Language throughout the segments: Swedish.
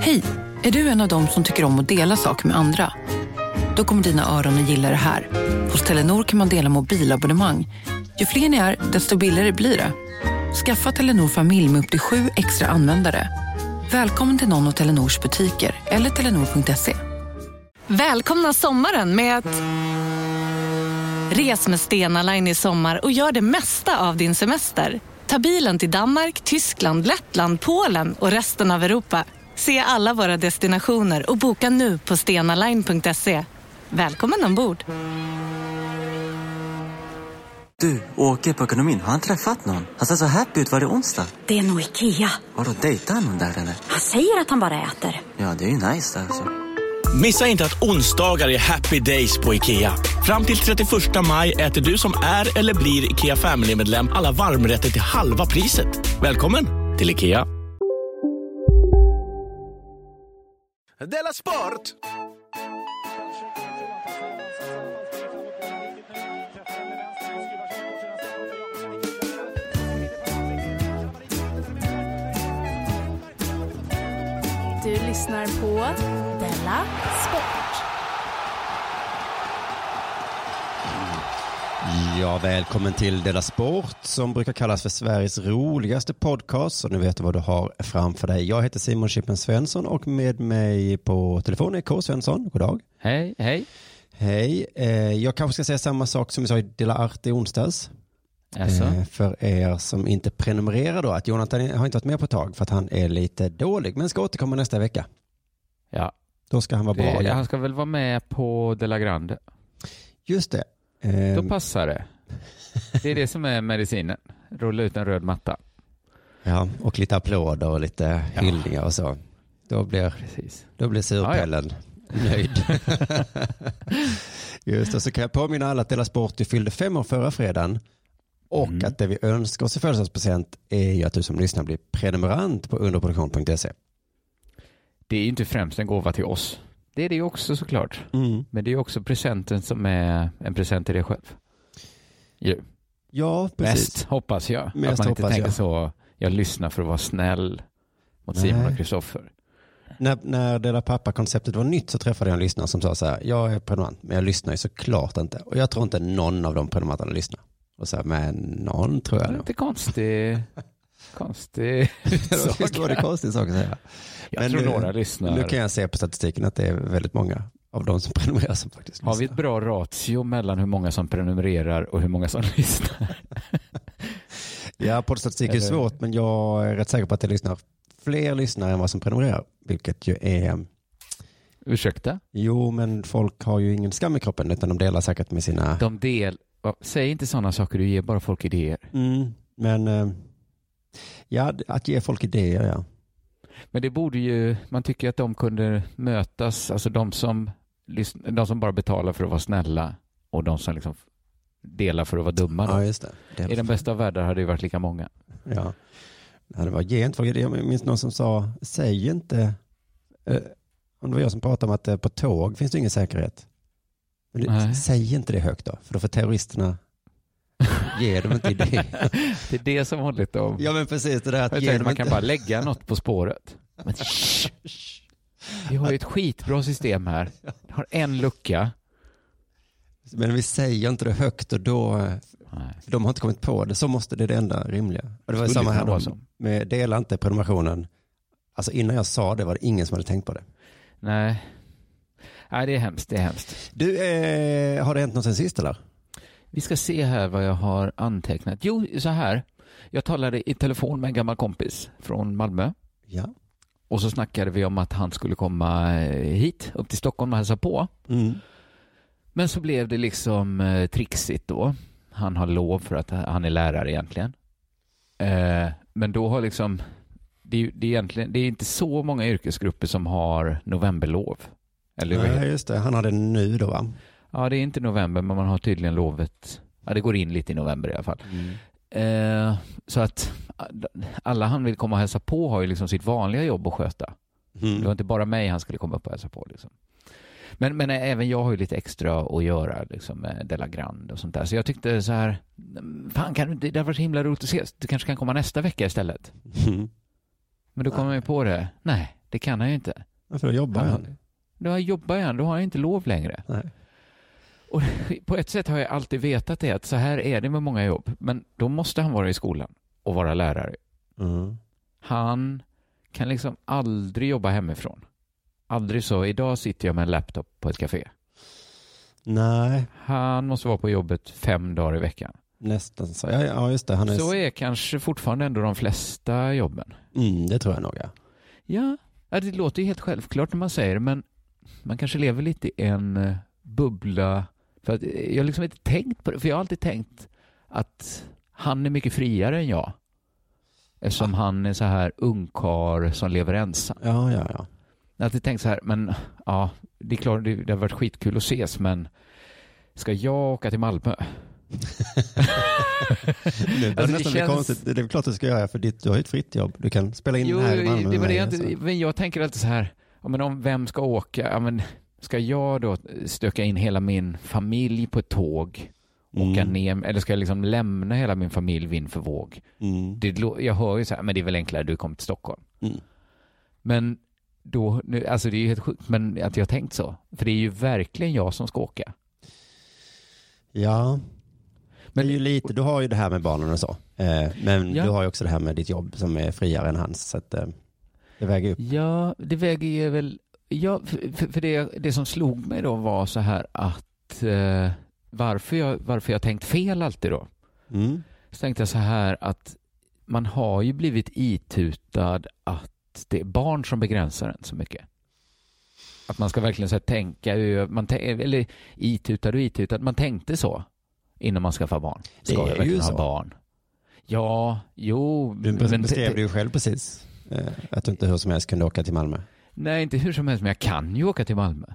Hej! Är du en av dem som tycker om att dela saker med andra? Då kommer dina öron att gilla det här. Hos Telenor kan man dela mobilabonnemang. Ju fler ni är, desto billigare blir det. Skaffa Telenor familj med upp till sju extra användare. Välkommen till någon av Telenors butiker eller telenor.se. Välkomna sommaren med att... Res med Stena Line i sommar och gör det mesta av din semester. Ta bilen till Danmark, Tyskland, Lettland, Polen och resten av Europa. Se alla våra destinationer och boka nu på stenaline.se. Välkommen ombord! Du, åker på ekonomin. Har han träffat någon? Han ser så happy ut. Var det onsdag? Det är nog Ikea. Har du dejtat någon där eller? Han säger att han bara äter. Ja, det är ju nice där alltså. Missa inte att onsdagar är happy days på IKEA. Fram till 31 maj äter du som är eller blir IKEA Family-medlem alla varmrätter till halva priset. Välkommen till IKEA. Della Sport! Du lyssnar på Della Sport. Ja, välkommen till Della Sport som brukar kallas för Sveriges roligaste podcast. Så nu vet du vad du har framför dig. Jag heter Simon Chippen Svensson och med mig på telefon är K. Svensson. God dag. Hej, hej. Hej. Eh, jag kanske ska säga samma sak som vi sa i Della Arte i onsdags. Eh, för er som inte prenumererar då, att Jonathan har inte varit med på ett tag för att han är lite dålig, men ska återkomma nästa vecka. Ja, Då ska han vara bra det, igen. han ska väl vara med på De La Grande. Just det. Eh, Då passar det. Det är det som är medicinen. Rulla ut en röd matta. ja, och lite applåder och lite Ja. hyllningar och så. Då blir, Precis. då blir surpellen nöjd. Just det, så kan jag påminna alla att Dela Sport fyllde fem år förra fredagen. Och Mm. att det vi önskar oss i födelsedagspresent är ju att du som lyssnar blir prenumerant på underproduktion.se. Det är ju inte främst en gåva till oss. Det är det ju också såklart. Mm. Men det är också presenten som är en present till dig själv. Ju. Ja, precis. Mest hoppas jag. Mest att man inte tänker jag. så, jag lyssnar för att vara snäll mot Nej. Simon och Kristoffer. När, när Dela Pappa-konceptet var nytt så träffade jag en lyssnare som sa så här, jag är prenumerant, men jag lyssnar ju såklart inte. Och jag tror inte någon av de prenumeranterna lyssnar. Och så här, men någon tror Det jag är nog. inte konstig, konstig Visst var det sak. konstigt sak att säga. Jag Men tror nu- några lyssnar. Nu kan jag se på statistiken att det är väldigt många av de som prenumererar som faktiskt Har vi ett lyssnar. bra ratio mellan hur många som prenumererar och hur många som lyssnar? Ja, poddstatistik är svårt, men jag är rätt säker på att det lyssnar fler lyssnare än vad som prenumererar. Vilket ju är, Ursäkta? jo men folk har ju ingen skam i kroppen utan de delar säkert med sina, De del... Säg inte sådana saker, du ger bara folk idéer. mm, men eh, ja, att ge folk idéer ja. Men det borde ju, man tycker att de kunde mötas, alltså de som, de som bara betalar för att vara snälla och de som liksom delar för att vara dumma. Ja, just det. det I den bästa av världar hade det varit lika många. Ja. ja, det var ge inte folk idéer. Jag minns någon som sa, säg inte, eh, om det var jag som pratade om att eh, på tåg finns det ingen säkerhet. Men säg inte det högt då, för då får terroristerna ge dem inte idéer. Det är det som hållit dem. Ja men precis, det där att Jag ge tänkte, dem man inte... kan bara lägga något på spåret. Men, shh, vi har ju ett skitbra system här. Det har en lucka. Men vi säger inte det högt och då, Nej. de har inte kommit på det, så måste det det enda rimliga. Och det var ju samma här då, med dela inte prenumerationen. Alltså innan jag sa det var det ingen som hade tänkt på det. Nej. Nej, det är hemskt. Det är hemskt. Du, eh, har det hänt något sen sist eller? Vi ska se här vad jag har antecknat. Jo, så här. Jag talade i telefon med en gammal kompis från Malmö. Ja. Och så snackade vi om att han skulle komma eh, hit, upp till Stockholm och hälsa på. Mm. Men så blev det liksom eh, trixigt då. Han har lov för att han är lärare egentligen. Eh, men då har liksom, det är, det, är egentligen, det är inte så många yrkesgrupper som har novemberlov. Eller Nej, just det. Han hade nu då va? Ja, det är inte november, men man har tydligen lovet. Ja, det går in lite i november i alla fall. Mm. Eh, så att alla han vill komma och hälsa på har ju liksom sitt vanliga jobb att sköta. Mm. Det var inte bara mig han skulle komma upp och hälsa på. Liksom. Men, men även jag har ju lite extra att göra liksom, med Della Grande och sånt där. Så jag tyckte så här, fan kan du, inte- det har varit himla roligt att ses. Du kanske kan komma nästa vecka istället. Mm. Men då kommer man ju på det, nej, det kan han ju inte. Varför då jobbar han? Då jobbar han, då har han inte lov längre. Nej. Och på ett sätt har jag alltid vetat det, att så här är det med många jobb. Men då måste han vara i skolan och vara lärare. Mm. Han kan liksom aldrig jobba hemifrån. Aldrig så, idag sitter jag med en laptop på ett café. Nej, Han måste vara på jobbet fem dagar i veckan. nästan så. Ja, ja just det. Han är... Så är kanske fortfarande ändå de flesta jobben. Mm, det tror jag nog, ja. Ja, det låter ju helt självklart när man säger det, men man kanske lever lite i en eh, bubbla. För att jag har liksom inte tänkt på det, för jag har alltid tänkt att han är mycket friare än jag. Eftersom han är så här ungkar som lever ensam. Ja, ja, ja. Jag har alltid tänkt så här, men ja, det är klart, det, det har varit skitkul att ses, men ska jag åka till Malmö? Börjar Alltså, det det känns- konstigt. Det är klart du ska göra, för ditt, du har ju ett fritt jobb. Du kan spela in Jo, här i Malmö det var det jag, inte, men jag tänker alltid så här, ja, men om vem ska åka? Ja, men ska jag då stöka in hela min familj på ett tåg, åka Mm. ner, eller ska jag liksom lämna hela min familj vind för våg? Mm. Det, jag hör ju så här, men det är väl enklare, du kommer till Stockholm. Mm. Men då, nu, alltså det är ju helt sjukt, men att jag har tänkt så. För det är ju verkligen jag som ska åka. Ja, Men- det är ju lite, du har ju det här med barnen och så. Eh, men Ja. du har ju också det här med ditt jobb som är friare än hans. Så att, eh, det väger upp. Ja, det väger ju väl... Ja, för, för- det, det som slog mig då var så här att eh, varför, jag, varför jag tänkt fel alltid då. Mm. Så tänkte jag så här att man har ju blivit itutad att det är barn som begränsar en så mycket. Att man ska verkligen så här tänka, ö- man tän- eller itutad och itutad, man tänkte så innan man skaffade barn. Ska Det är jag ju verkligen så. ha barn? Ja, jo. Du beskrev det ju själv precis. Eh, att du inte hur som helst kunde åka till Malmö. Nej, inte hur som helst, men jag kan ju åka till Malmö.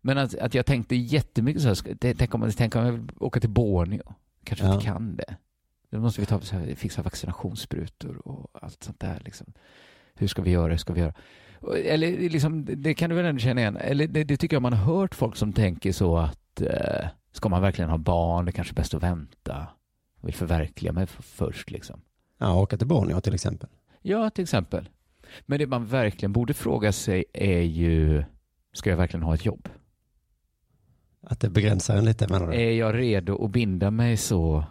Men att, att jag tänkte jättemycket så här, tänk om, tänk om jag vill åka till Borneo. Kanske Ja. inte kan det. Då måste vi ta, så här, fixa vaccinationssprutor och allt sånt där. Liksom. Hur ska vi göra? Hur ska vi göra? Eller liksom, det kan du väl ändå känna igen? Eller det, det tycker jag man har hört folk som tänker så att eh, ska man verkligen ha barn, det är kanske är bäst att vänta. Jag vill förverkliga mig först liksom. Ja, åka till Borneo till exempel. Ja, till exempel. Men det man verkligen borde fråga sig är ju, ska jag verkligen ha ett jobb? Att det begränsar en lite menar du? Är jag redo att binda mig så,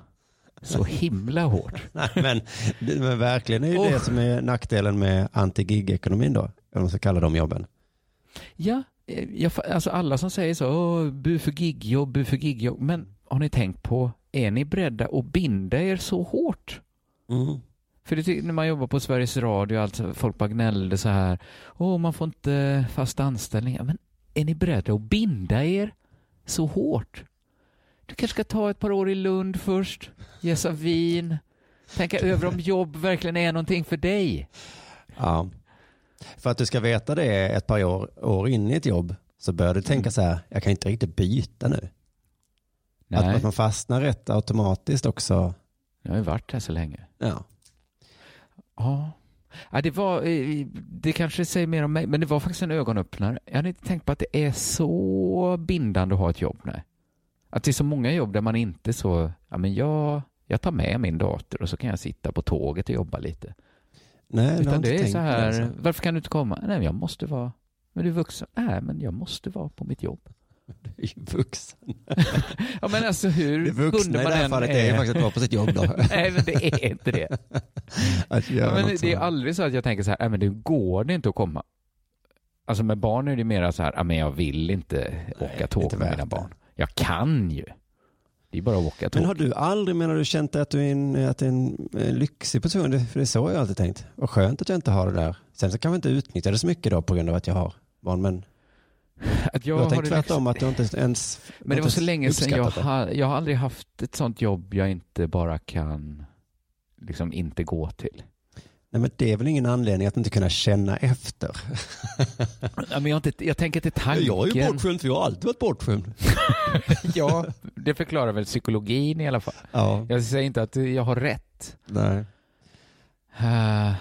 så himla hårt? Nej, men, men verkligen är ju Oh. det som är nackdelen med anti-gig-ekonomin då. Om man ska kalla de jobben. Ja, eh, jag, alltså alla som säger så, bu för gigjobb, bu för gigjobb. Men har ni tänkt på, är ni beredda att binda er så hårt? Mm. För det, när man jobbar på Sveriges Radio, alltså, folk bara gnällde så här, åh man får inte fast anställning. Men är ni beredda att binda er så hårt? Du kanske ska ta ett par år i Lund först, jäsa vin, tänka över om jobb verkligen är någonting för dig. Ja. För att du ska veta det ett par år, år in i ett jobb så bör du tänka så här, jag kan inte riktigt byta nu. Att, att man fastnar rätt automatiskt också. jag har ju varit här så länge. Ja. Ja. ja, det var, eh, det kanske säger mer om mig, men det var faktiskt en ögonöppnare. Jag hade inte tänkt på att det är så bindande att ha ett jobb. Nej. Att det är så många jobb där man inte så, ja men jag, jag tar med min dator och så kan jag sitta på tåget och jobba lite. Nej, Utan det är så här, det, varför kan du inte komma? Nej, jag måste vara, men du är vuxen. Nej, men jag måste vara på mitt jobb. Du är ju vuxen. Ja, men alltså hur Det vuxna i det här fallet är ju faktiskt att vara på sitt jobb då. Nej, men det är inte det. Att Ja, men något det är aldrig så att jag tänker så här, nej men det går det inte att komma. Alltså med barn är det mer så här, ja, men jag vill inte åka tåg inte med mina det. barn. Jag kan ju. Det är bara att åka tåg. Men har du aldrig, menar du, känt att du är en, att är en, lyxig person? Det- För det är så jag alltid tänkt. Vad skönt att jag inte har det där. Sen så kan vi inte utnyttja det så mycket då på grund av att jag har barn. Men att jag, jag har tänkt tvärtom att du inte ens Men det var så länge sedan jag, ha, jag har aldrig haft ett sånt jobb jag inte bara kan liksom inte gå till. Nej men det är väl ingen anledning att inte kunna känna efter. Ja, men jag, har inte, jag tänker till tanken. bortskämd för jag har alltid varit bortskämd. ja, det förklarar väl psykologin i alla fall. Ja, Jag säger inte att jag har rätt. nej. Uh,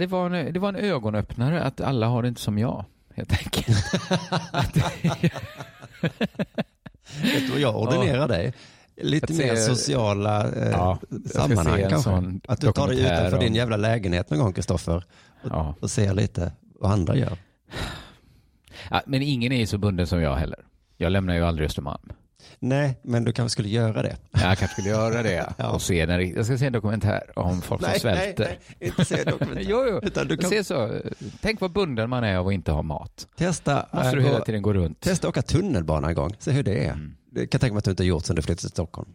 det, var en, det var en ögonöppnare att alla har det inte som jag, helt enkelt. Du vad jag ordinerar dig? Lite mer se- sociala eh, Ja, sammanhang en kanske. Att du tar dig utanför om- din jävla lägenhet någon gång Kristoffer Ja. och ser lite vad andra gör. Ja, men ingen är ju så bunden som jag heller. Jag lämnar ju aldrig Östermalm. Nej, men du kanske skulle göra det. Jag kanske skulle göra det Ja. och se när, jag ska se en dokumentär om folk som svälter. nej, nej, inte se dokumentär. Jo, jo. Utan du kan Se så. Tänk vad bunden man är av att inte ha mat. testa, Måste äh, du hela tiden gå runt. testa åka tunnelbana en gång, se hur det är. Mm. Det kan jag tänka mig att du inte har gjort sedan du flyttade till Stockholm.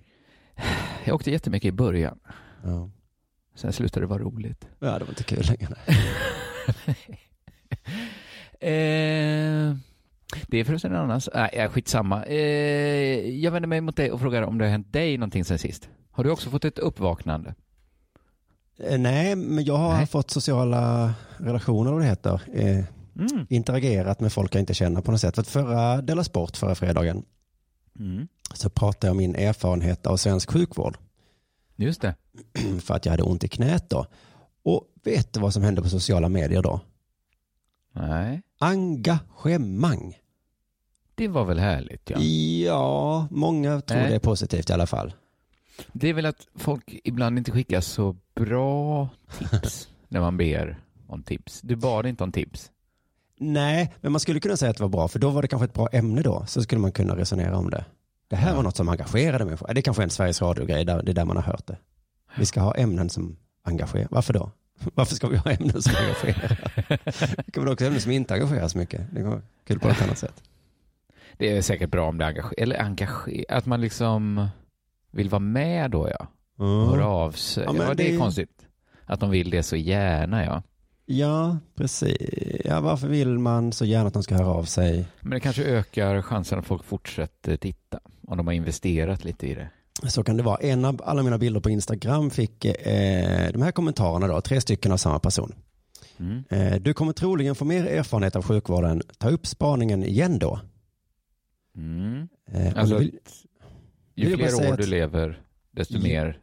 Jag åkte jättemycket i början. Ja, Sen slutade det vara roligt. ja det var inte kul längre. Eh, det är förresten en annan... Nej, äh, skitsamma. Eh, jag vänder mig mot dig och frågar om det har hänt dig någonting sen sist. Har du också fått ett uppvaknande? Eh, Nej, men jag har Nej. fått sociala relationer, vad det heter. Eh, Mm. interagerat med folk jag inte känner på något sätt. För att förra Della Sport, förra fredagen, Mm. så pratade jag om min erfarenhet av svensk sjukvård. Just det. För att jag hade ont i knät då. Och vet du vad som hände på sociala medier då? Nej, Engagemang. det var väl härligt. Ja. Ja, många tror Nej. det är positivt i alla fall. Det är väl att folk ibland inte skickar så bra tips när man ber om tips. Du bad inte om tips. Nej, men man skulle kunna säga att det var bra, för då var det kanske ett bra ämne då, så skulle man kunna resonera om det. Det här Ja. var något som engagerade människor. Det är kanske är en Sveriges Radio-grej, där, det är där man har hört det. Vi ska ha ämnen som engagerar. Varför då? Varför ska vi ha ämnen som engagerar? Det kan vara också ämnen som inte engagerar så mycket. Det vara kul på ett annat sätt. Det är säkert bra om det engagerar, eller engagerar, att man liksom vill vara med då ja. Höra av sig. Ja, Ja, men det är det- konstigt. Att de vill det så gärna ja. Ja, precis. Ja, varför vill man så gärna att de ska höra av sig? Men det kanske ökar chansen att folk fortsätter titta. Om de har investerat lite i det. Så kan det vara. En av alla mina bilder på Instagram fick eh, de här kommentarerna då, tre stycken av samma person. Mm. Eh, du kommer troligen få mer erfarenhet av sjukvården. Ta upp spaningen igen då. Mm. Eh, Alltså, vill- ju vill fler år du lever, desto mer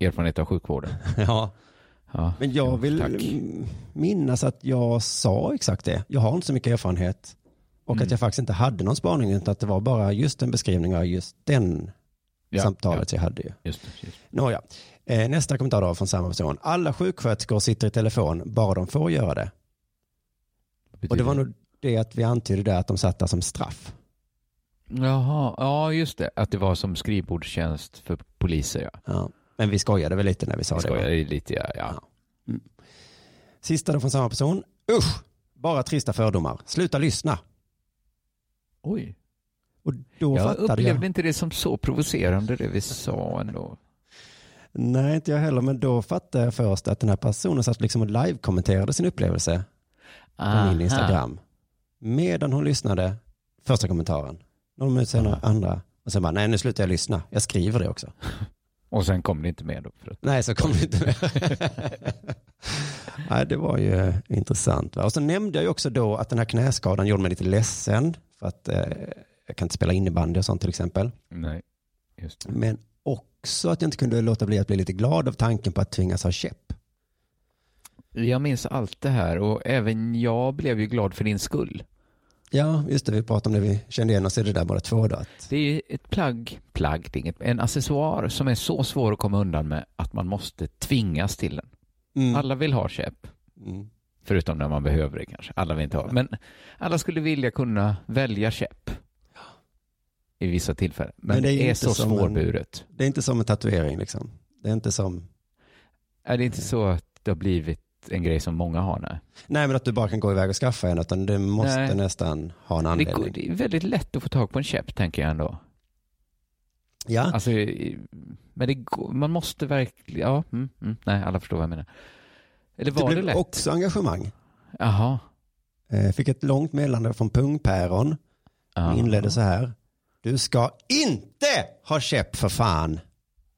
erfarenhet av sjukvården. ja, Ja. men jag vill tack. minnas att jag sa exakt det. Jag har inte så mycket erfarenhet. Och Mm. att jag faktiskt inte hade någon spaning utan att det var bara just en beskrivning av just den Ja, samtalet jag hade ju. Ja, just, just. Nåja, eh, nästa kommentar då från samma person. Alla sjuksköterskor sitter i telefon, bara de får göra det. Och det var nog det att vi antydde där att de satt där som straff. Jaha, ja just det. Att det var som skrivbordstjänst för poliser ja. Ja. Men vi skojade väl lite när vi sa Jag det. va? skojar lite ja. ja. Sista då från samma person. Usch, bara trista fördomar. Sluta lyssna. Oj. Och då Jag fattade upplevde jag. inte det som så provocerande det vi sa ändå. Nej, inte jag heller. Men då fattade jag först att den här personen satt liksom och live-kommenterade sin upplevelse på min Instagram. Medan hon lyssnade, första kommentaren. Någon minut senare, andra. Och sen bara, nej nu slutar jag lyssna. Jag skriver det också. Och sen kom det inte med då. Nej, så kom det inte med. Nej, det var ju eh, intressant. Va? Och så nämnde jag ju också då att den här knäskadan gjorde mig lite ledsen. För att eh, jag kan inte spela innebandy och sånt till exempel. Nej, just det. Men också att jag inte kunde låta bli att bli lite glad av tanken på att tvingas ha käpp. Jag minns allt det här och även jag blev ju glad för din skull. Ja, just det, vi pratade om det, vi kände igen oss i det där båda två. Att, Det är ett plagg, plagg, det är inget, en accessoar som är så svår att komma undan med att man måste tvingas till den. mm, Alla vill ha käpp, mm, förutom när man behöver det kanske. Alla vill inte ha, men alla skulle vilja kunna välja käpp i vissa tillfällen. Men, Men det är det är, så som en- svårburet. det är inte som en tatuering liksom. Det är inte som, Är det inte så att det har blivit en grej som många har? Nej. nej men att du bara kan gå iväg och skaffa en, utan du måste Nej. nästan ha en Det, anledning. går- det är väldigt lätt att få tag på en käpp, tänker jag ändå. Ja, Alltså, men det går, man måste verkligen, ja, mm, mm, nej, alla förstår vad jag menar. Eller det var det, blev lätt? också engagemang. Jaha. Eh, Fick ett långt meddelande från Pungpäron. Ja. Han inledde så här. Du ska inte ha käpp för fan.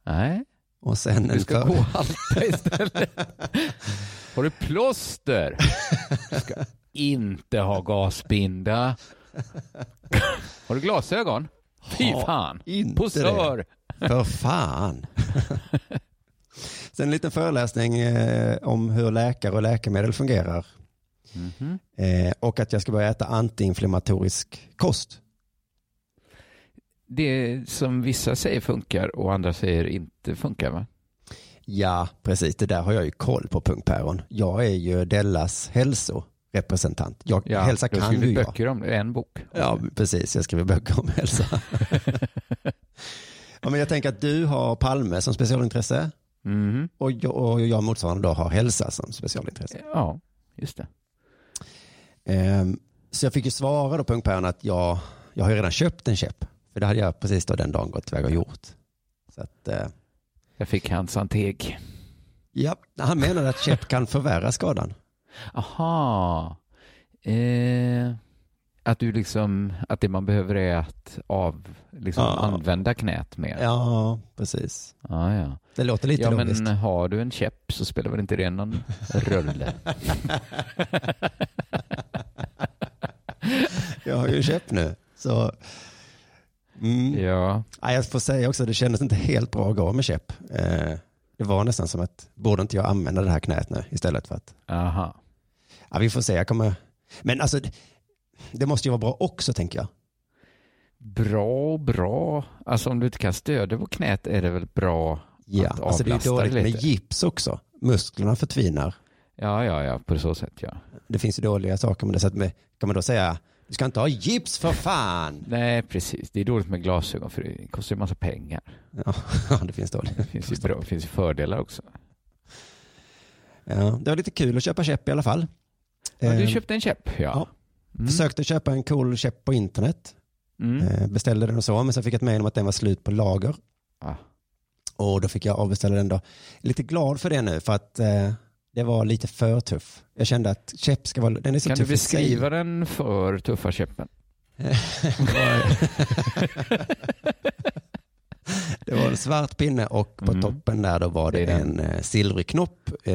Nej, Och sen du ska gå och halta istället. Har du plåster? Du ska inte ha gasbinda. Har du glasögon? Fy fan. inte Posör. För fan. Sen en liten föreläsning eh, om hur läkare och läkemedel fungerar. Mhm. Eh, och att jag ska börja äta antiinflammatorisk kost. Det som vissa säger funkar och andra säger inte funkar va? Ja, precis. Det där har jag ju koll på, punktpäron. Jag är ju Dellas hälsorepresentant. Jag, Ja, hälsa du har kan ju jag. böcker om det, en bok. Ja, precis. Jag skriver böcker om hälsa. ja, men jag tänker att du har Palme som specialintresse Mhm. och jag, och jag motsvarande då har hälsa som specialintresse. Ja, just det. Ehm, så jag fick ju svara då punktpäron att jag, jag har redan köpt en käpp. För det hade jag precis då den dagen gått iväg och gjort. Så att, eh, Jag fick hans anteg. ja, han menade att käpp kan förvärra skadan. Aha. Eh, att du liksom, att det man behöver är att av, liksom Ja. använda knät mer. Ja, precis. Ja, ja. Det låter lite Ja, logiskt. men har du en käpp så spelar väl inte det någon roll? Jag har ju köpt nu. Så, mm. Ja, ja, jag får säga också, det kändes inte helt bra att gå med käpp. Eh, det var nästan som att, borde inte jag använda det här knät nu istället för att, aha. ja vi får se, jag kommer, men alltså det, måste ju vara bra också tänker jag. Bra, bra. Alltså om du inte kan stödja på knät är det väl bra Ja, att alltså det är dåligt det med lite. gips också. Musklerna förtvinar. Ja, ja, ja, på så sätt ja. Det finns ju dåliga saker med det. Så att med, kan man då säga, du ska inte ha gips för fan. Nej, precis. Det är dåligt med glasögon för det kostar ju massa pengar. Ja, det finns dåligt. Det finns ju, bra, det finns ju fördelar också. Ja, det var lite kul att köpa käpp i alla fall. Ja, du Eh, köpte en käpp, ja. ja. Mm. Försökte köpa en cool käpp på internet. Mm. Eh, Beställde den och så, men sen fick jag ett mejl om att den var slut på lager. Ah. Och då fick jag avbeställa den då. Lite glad för det nu, för att eh, det var lite för tuff. Jag kände att käpp ska vara, den är så Kan du tuff sig. beskriva den för tuffa käppen? Det var en svart pinne och på Mm. toppen där då var det, Det en eh, silvrig knopp eh,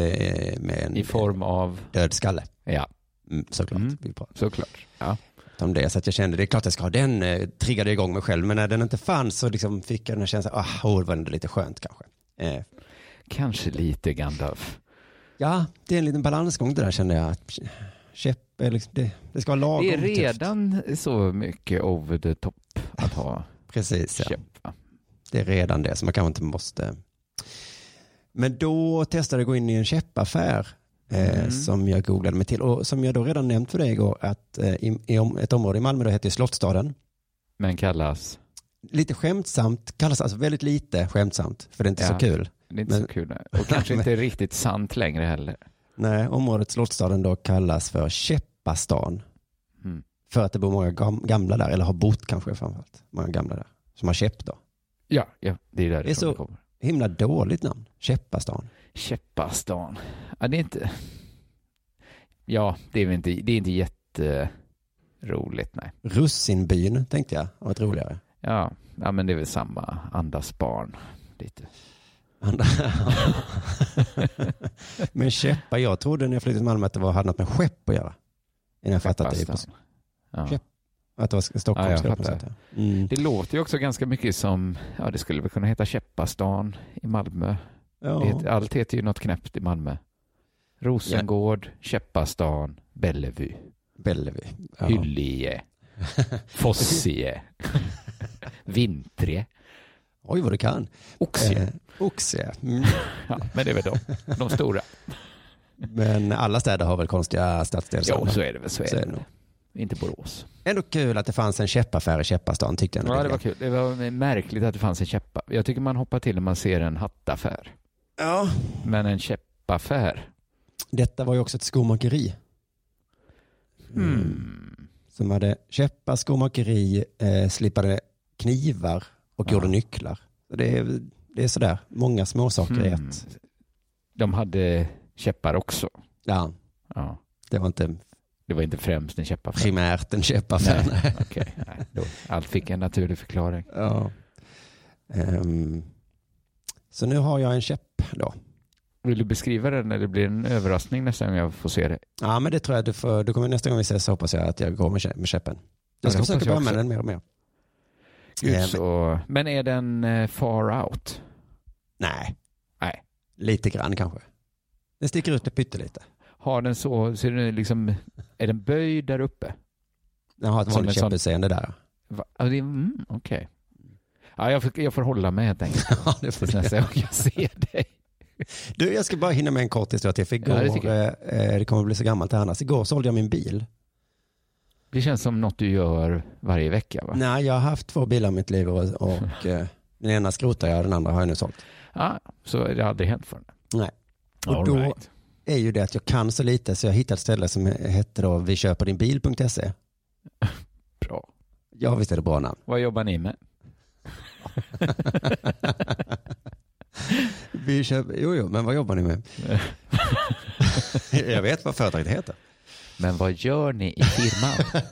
med en I form av, död skalle. ja, Mm, såklart. Mm. Såklart. Ja. om det. Så att jag kände, det är klart jag ska ha den, eh, triggade igång mig själv. Men när den inte fanns så liksom fick jag den här känslan, ah, oh, det var ändå lite skönt kanske. Eh, Kanske lite Gandalf. Ja, det är en liten balansgång det där kände jag. Käpp, liksom, det, det ska vara lagom Det är tufft. redan så mycket over the top att ha Precis, ja. käpp. Det är redan det, så man kanske inte måste. Men då testade jag att gå in i en käppaffär eh, Mm. som jag googlade mig till. Och som jag då redan nämnt för dig igår, att eh, i, i om- ett område i Malmö då heter ju Slottsstaden. Men kallas, Lite skämtsamt, kallas alltså väldigt lite skämtsamt, för det är inte så Ja. kul. Det är inte Men- så kul. Och kanske inte riktigt sant längre heller. Nej, området Slottsstaden då kallas för Käppastan. Mm. För att det bor många gam- gamla där, eller har bott kanske framförallt. Många gamla där, som har käpp då. Ja, ja, det är Det är så- det kommer. Himla dåligt namn, Käppastan. Käppastan. Ja, det är inte... Ja, det är inte, det är inte jätteroligt, nej. Russinbyn tänkte jag, var roligare. Ja, ja, men det är väl samma andas barn. Lite. Men käppar, jag trodde när jag flyttade till Malmö att det var, hade något med skepp att göra. Innan jag fattade att det, är. Ja. Att det var Stockholm. Ja, ja. Mm. Det låter ju också ganska mycket som, ja det skulle väl kunna heta Käppastan i Malmö. Ja. Det allt heter ju något knäppt i Malmö. Rosengård, Käppastan, Bellevue, Bellevue. Ja. Hyllie, Fossie, Vintrie, Oj vad du kan. Oxie. Eh, Oxie. Mm. Ja, men det är väl de, de stora. Men alla städer har väl konstiga stadsdelar. Jo, så är det väl. Så är Så är det. det nog. Inte Borås. Ändå kul att det fanns en käppaffär i Käppastan tyckte jag. Ja, det var kul. Det var märkligt att det fanns en käppa. Jag tycker man hoppar till när man ser en hattaffär. Ja. Men en käppaffär? Detta var ju också ett skomakeri. Hmm. Som hade käppar, skomakeri, eh, slipade knivar och Ja. gjorde nycklar. Det, är, det är sådär, många småsaker i Hmm. ett. De hade käppar också. Ja, Ja. det var inte Det var inte främst en käppaffär. primärt en käppaffär. Nej, okej. Nej, då. Allt fick en naturlig förklaring. Ja. Ehm, så nu har jag en käpp då. Vill du beskriva den eller blir det en överraskning nästa gång jag får se det? Ja, men det tror jag du får, du kommer nästa gång vi ses så hoppas jag att jag går med, kä- med käppen. Ja, Jag ska hoppas försöka börja också. den mer och mer. Gud, Eh, så... Men är den eh, far out? Nej. Nej. Lite grann kanske. Den sticker ut pyttelite. Har den så, ser den liksom, är den böjd där uppe? Den har ett vanligt käpputseende där. Va? Är- Mm, Okej. Ja, jag, får, jag får hålla mig helt enkelt. Ja, det får Tills gång jag ser dig. Du, jag ska bara hinna med en kort historia till, för igår, Ja, det jag. eh, det kommer att bli så gammalt här annars. Igår sålde jag min bil. Det känns som något du gör varje vecka va? Nej, jag har haft två bilar i mitt liv och, och eh, den ena skrotar jag, den andra har jag nu sålt. Ja, så det aldrig hänt förrän. Nej. Och All då right. är ju det att jag kan så lite så jag hittade ett ställe som hette då vi köper din bil.se. Bra. Ja, visst är det bra namn. Vad jobbar ni med? vi köper, jo, jo, men vad jobbar ni med? jag vet vad företaget heter. Men vad gör ni i firman?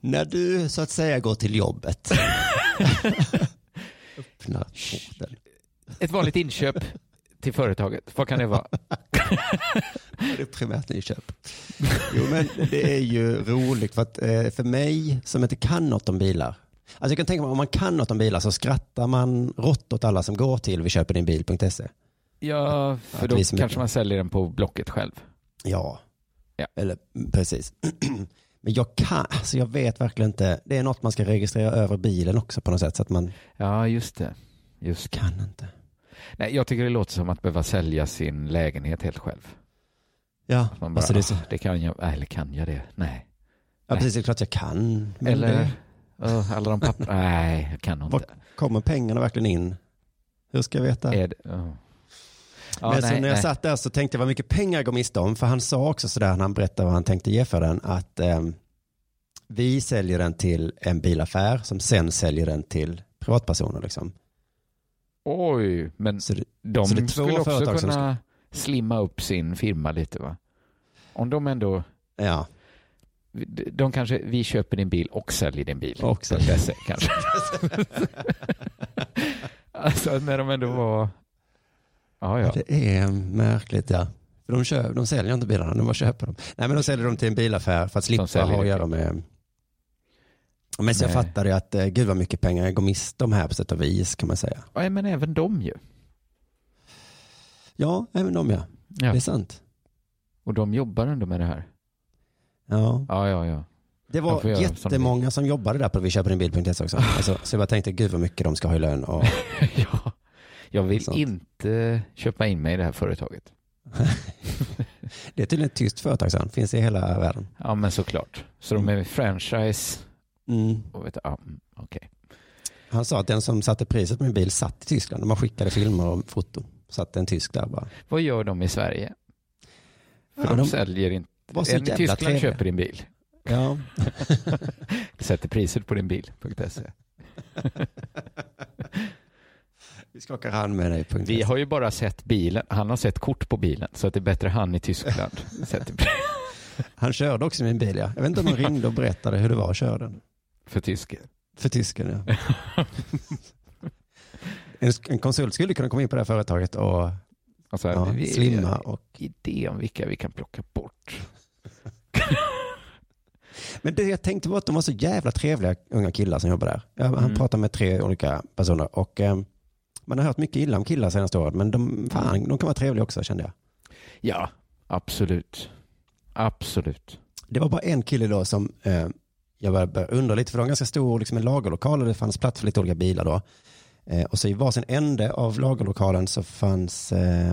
När du så att säga går till jobbet. Öppna porten. Ett vanligt inköp till företaget. Vad kan det vara? Det är primärt nyköp. Jo, men det är ju roligt för att eh, för mig som inte kan något om bilar. Alltså jag kan tänka mig om man kan något om bilar så skrattar man rått åt alla som går till vi köper din bil.se. Ja, för Att då kanske man säljer den på Blocket själv. Ja, Ja. eller precis. Men jag kan, alltså jag vet verkligen inte. Det är något man ska registrera över bilen också på något sätt så att man Ja, just det. Just det. kan inte. Nej, jag tycker det låter som att behöva sälja sin lägenhet helt själv. Ja, Man bara, alltså det så, "Ah, det kan jag, eller kan jag det? Nej. ja precis, det är klart jag kan. Eller, "Åh, alla de papper, nej, jag kan inte. kommer pengarna verkligen in? Hur ska jag veta? Är det, oh. Ja, Men så nej, när jag nej. satt där så tänkte jag vad mycket pengar jag går miste om. För han sa också sådär när han berättade vad han tänkte ge för den. Att ehm, vi säljer den till en bilaffär som sen säljer den till privatpersoner. Liksom. Oj, men Så det, de så det skulle också kunna slimma upp sin firma lite va? Om de ändå, ja, de kanske, vi köper din bil och säljer din bil. Och säljer. kanske. alltså när de ändå var, ja ja. det är märkligt ja. För de, köper, de säljer inte bilarna, de bara köper dem. Nej men de säljer dem till en bilaffär för att slippa ha att göra med men så jag Nej. fattade ju att eh, gud vad mycket pengar jag går miste om här på sätt och vis kan man säga. ja. Men även de ju. Ja, även de ja. Ja. Det är sant. Och de jobbar ändå med det här. Ja. Ja, ja, ja. Det De var göra som jättemånga som jobbade där på vi köper en bil.se också. Alltså, så jag bara tänkte, gud vad mycket de ska ha i lön. Och, ja. Jag vill Sant. inte köpa in mig i det här företaget. det är tydligen ett tyst företag sen, finns i hela världen. Ja, men såklart. Så de är franchise. Mm. Och vet, ja, mm, okej. Han sa att den som satte priset på min bil satt i Tyskland. De skickade filmer och foton. Satt en tysk där bara. Vad gör de i Sverige? För Ja, de, de säljer inte. var så En jävla Tyskland trevliga. köper din bil. Ja. Sätter priset på din bil.se. Vi skakar hand med dig. Vi har ju bara sett bilen. Han har sett kort på bilen. Så att det är bättre han i Tyskland. Han körde också min bil ja. Jag vet inte om han ringde och berättade hur det var att köra den. för tysken. För tysken ja. En, en konsult skulle kunna komma in på det här företaget och Alltså, ja, vi, slimma och idé om vilka vi kan plocka bort. Men det jag tänkte var att de var så jävla trevliga unga killar som jobbar där. Han Mm. pratade med tre olika personer och eh, man har hört mycket illa om killar senaste året men de, fan, de kan vara trevliga också kände jag. Ja, absolut. Absolut. Det var bara en kille då som eh, jag började undra lite för det var en ganska stor liksom, en lagerlokal och det fanns plats för lite olika bilar då. Eh, och så i varsin ände av lagerlokalen så fanns eh,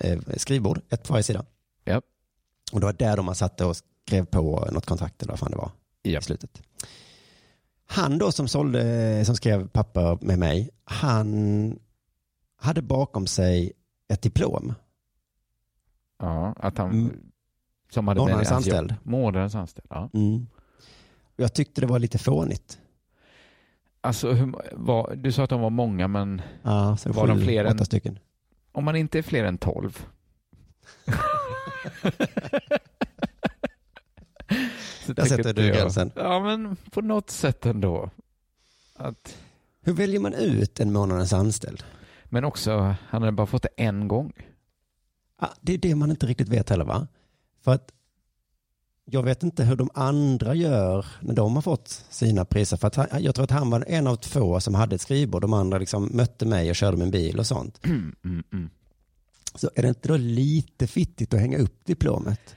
eh, skrivbord, ett på varje sida. Ja. Och det var där de man satte och skrev på något kontrakt eller vad fan det var. Ja. i slutet. Han då som sålde, som skrev papper med mig, han hade bakom sig ett diplom. Ja, att han... Mm. Som hade Månadens anställd. Månadens anställd, ja. Mm. Jag tyckte det var lite fånigt. Alltså, hur, var, du sa att de var många, men Ja, Var de sju, fler än- stycken. om man inte är fler än tolv. Där sätter du gränsen. Ja, men på något sätt ändå. Att, Hur väljer man ut en månadens anställd? Men också, han hade bara fått det en gång. Ah, det är det man inte riktigt vet heller va? För att jag vet inte hur de andra gör när de har fått sina priser. För att han, jag tror att han var en av två som hade ett skrivbord. De andra liksom mötte mig och körde en bil och sånt. Mm, mm. Så är det inte då lite fittigt att hänga upp diplomet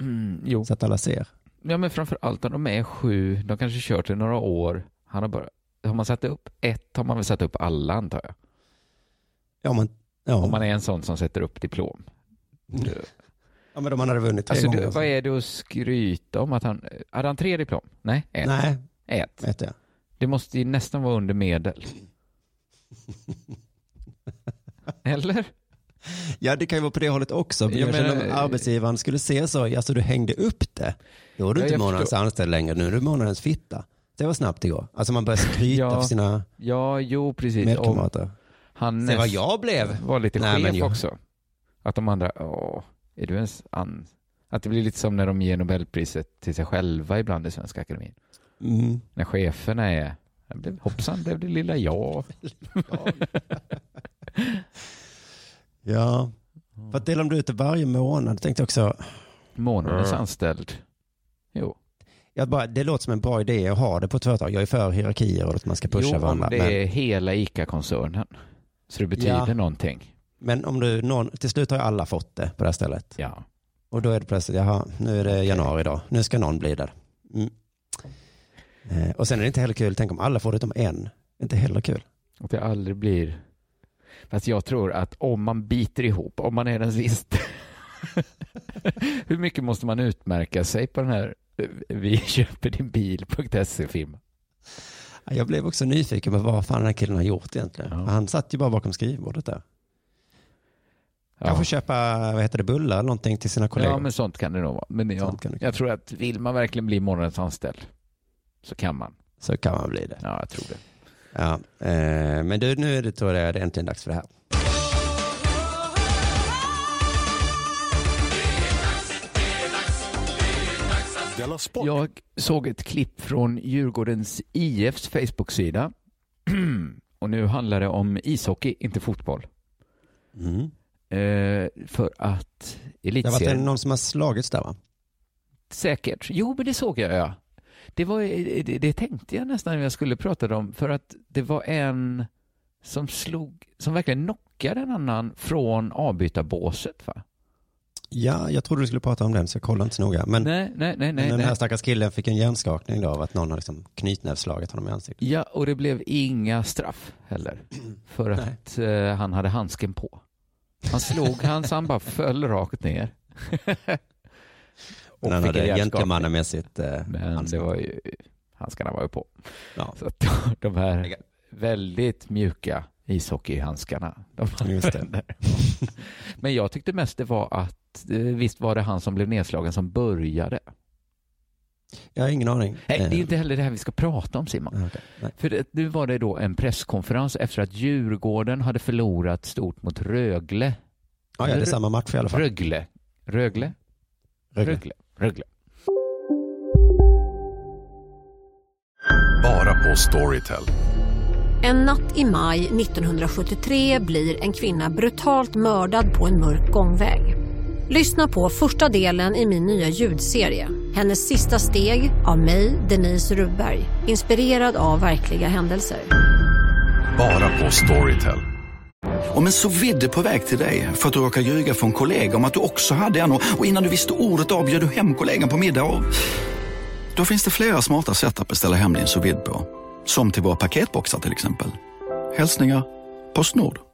Mm, jo, så att alla ser? Ja, men framför allt när de är sju, de kanske kört i några år. Han har bara, har man satt upp ett har man väl satt upp alla antar jag. Ja, men, ja. Om man är en sån som sätter upp diplom. ja, men han hade vunnit Alltså, du, vad är det att skryta om att han, hade han tre diplom? Nej, ett. Nej, Ett. vet jag. Det måste ju nästan vara under medel. Eller? Ja, det kan ju vara på det hållet också. Men Jag jag menar- om arbetsgivaren skulle se så, alltså du hängde upp det. Då är du Ja, inte månadens förstår. anställd längre, nu är du månadens fitta. Det var snabbt igår. Alltså man börjar skryta Ja. för sina Ja, jo precis. Medkamrater. Han Se vad jag blev. var lite Nej, chef jag- också. Att de andra, åh, är du ens an... Att det blir lite som när de ger Nobelpriset till sig själva ibland i Svenska Akademin. Mm. När cheferna är, "Jag blev, hoppsan blev det lilla jag. Ja, för att delar de ut det varje månad tänkte jag också, Månadens Mm. anställd. Jo, jag bara, det låter som en bra idé att ha det på ett företag. Jag är för hierarkier och att man ska pusha jo varandra. det Men, är hela ICA-koncernen. Så det betyder Ja. någonting. men om du, någon, till slut har ju alla fått det på det här stället. Ja. Och då är det plötsligt, jaha, nu är det januari idag, nu ska någon bli där. Mm. Eh, och sen är det inte heller kul, tänk om alla får det utom en. Inte heller kul. Och det aldrig blir... Fast jag tror att om man biter ihop, om man är den sista. Hur mycket måste man utmärka sig på den här vi köper din bil.se-film? Jag blev också nyfiken på vad fan den här killen har gjort egentligen. Ja. Han satt ju bara bakom skrivbordet där. Ja. Kanske köpa, vad heter det, bullar eller någonting till sina kollegor. ja, men sånt kan det nog vara. Men det jag tror att vill man verkligen bli morgonens anställd så kan man. Så kan man bli det. Ja, jag tror det. Ja, eh, men du, nu är det, tror jag det är äntligen dags för det här. Jag såg ett klipp från Djurgårdens IFs Facebook-sida. Och nu handlar det om ishockey, inte fotboll. Mm. Eh, för att Det har varit elitserien... någon som har slagits där va? Säkert. Jo, men det såg jag, ja. Det, var, det, det tänkte jag nästan när jag skulle prata om, för att det var en som slog, som verkligen knockade en annan från avbytarbåset, va? Ja, jag trodde du skulle prata om den så jag kollade inte så noga. Men, nej, nej, nej, men den här stackars killen fick en hjärnskakning då av att någon har liksom knytnävsslagit honom i ansiktet. Ja, och det blev inga straff heller, för att eh, han hade handsken på. Han slog han så han bara föll rakt ner. Men han fick hade en hjärnskakning. gentlemannamässigt eh, Men handskar. det var ju, handskarna var ju på. Ja. Så att de här väldigt mjuka ishockeyhandskarna. De Just det. Men jag tyckte mest det var att eh, visst var det han som blev nedslagen som började. Jag har ingen aning. Nej, det Eh, är inte heller det här vi ska prata om Simon. ah. Nej. För det, nu var det då en presskonferens efter att Djurgården hade förlorat stort mot Rögle. Ja, ja, det är samma match i alla fall. Rögle. Rögle? Rögle. Rögle. Rögle. Bara på Storytel. En natt i maj 1973 blir en kvinna brutalt mördad på en mörk gångväg. Lyssna på första delen i min nya ljudserie. Hennes sista steg av mig, Denise Rubberg. Inspirerad av verkliga händelser. Bara på Storytel. Om en så vidde på väg till dig för att du råkar ljuga från kollega om att du också hade en och innan du visste ordet av du hem kollegan på middag och... Då finns det flera smarta sätt att beställa hem din sous på. Som till våra paketboxar till exempel. Hälsningar Postnord.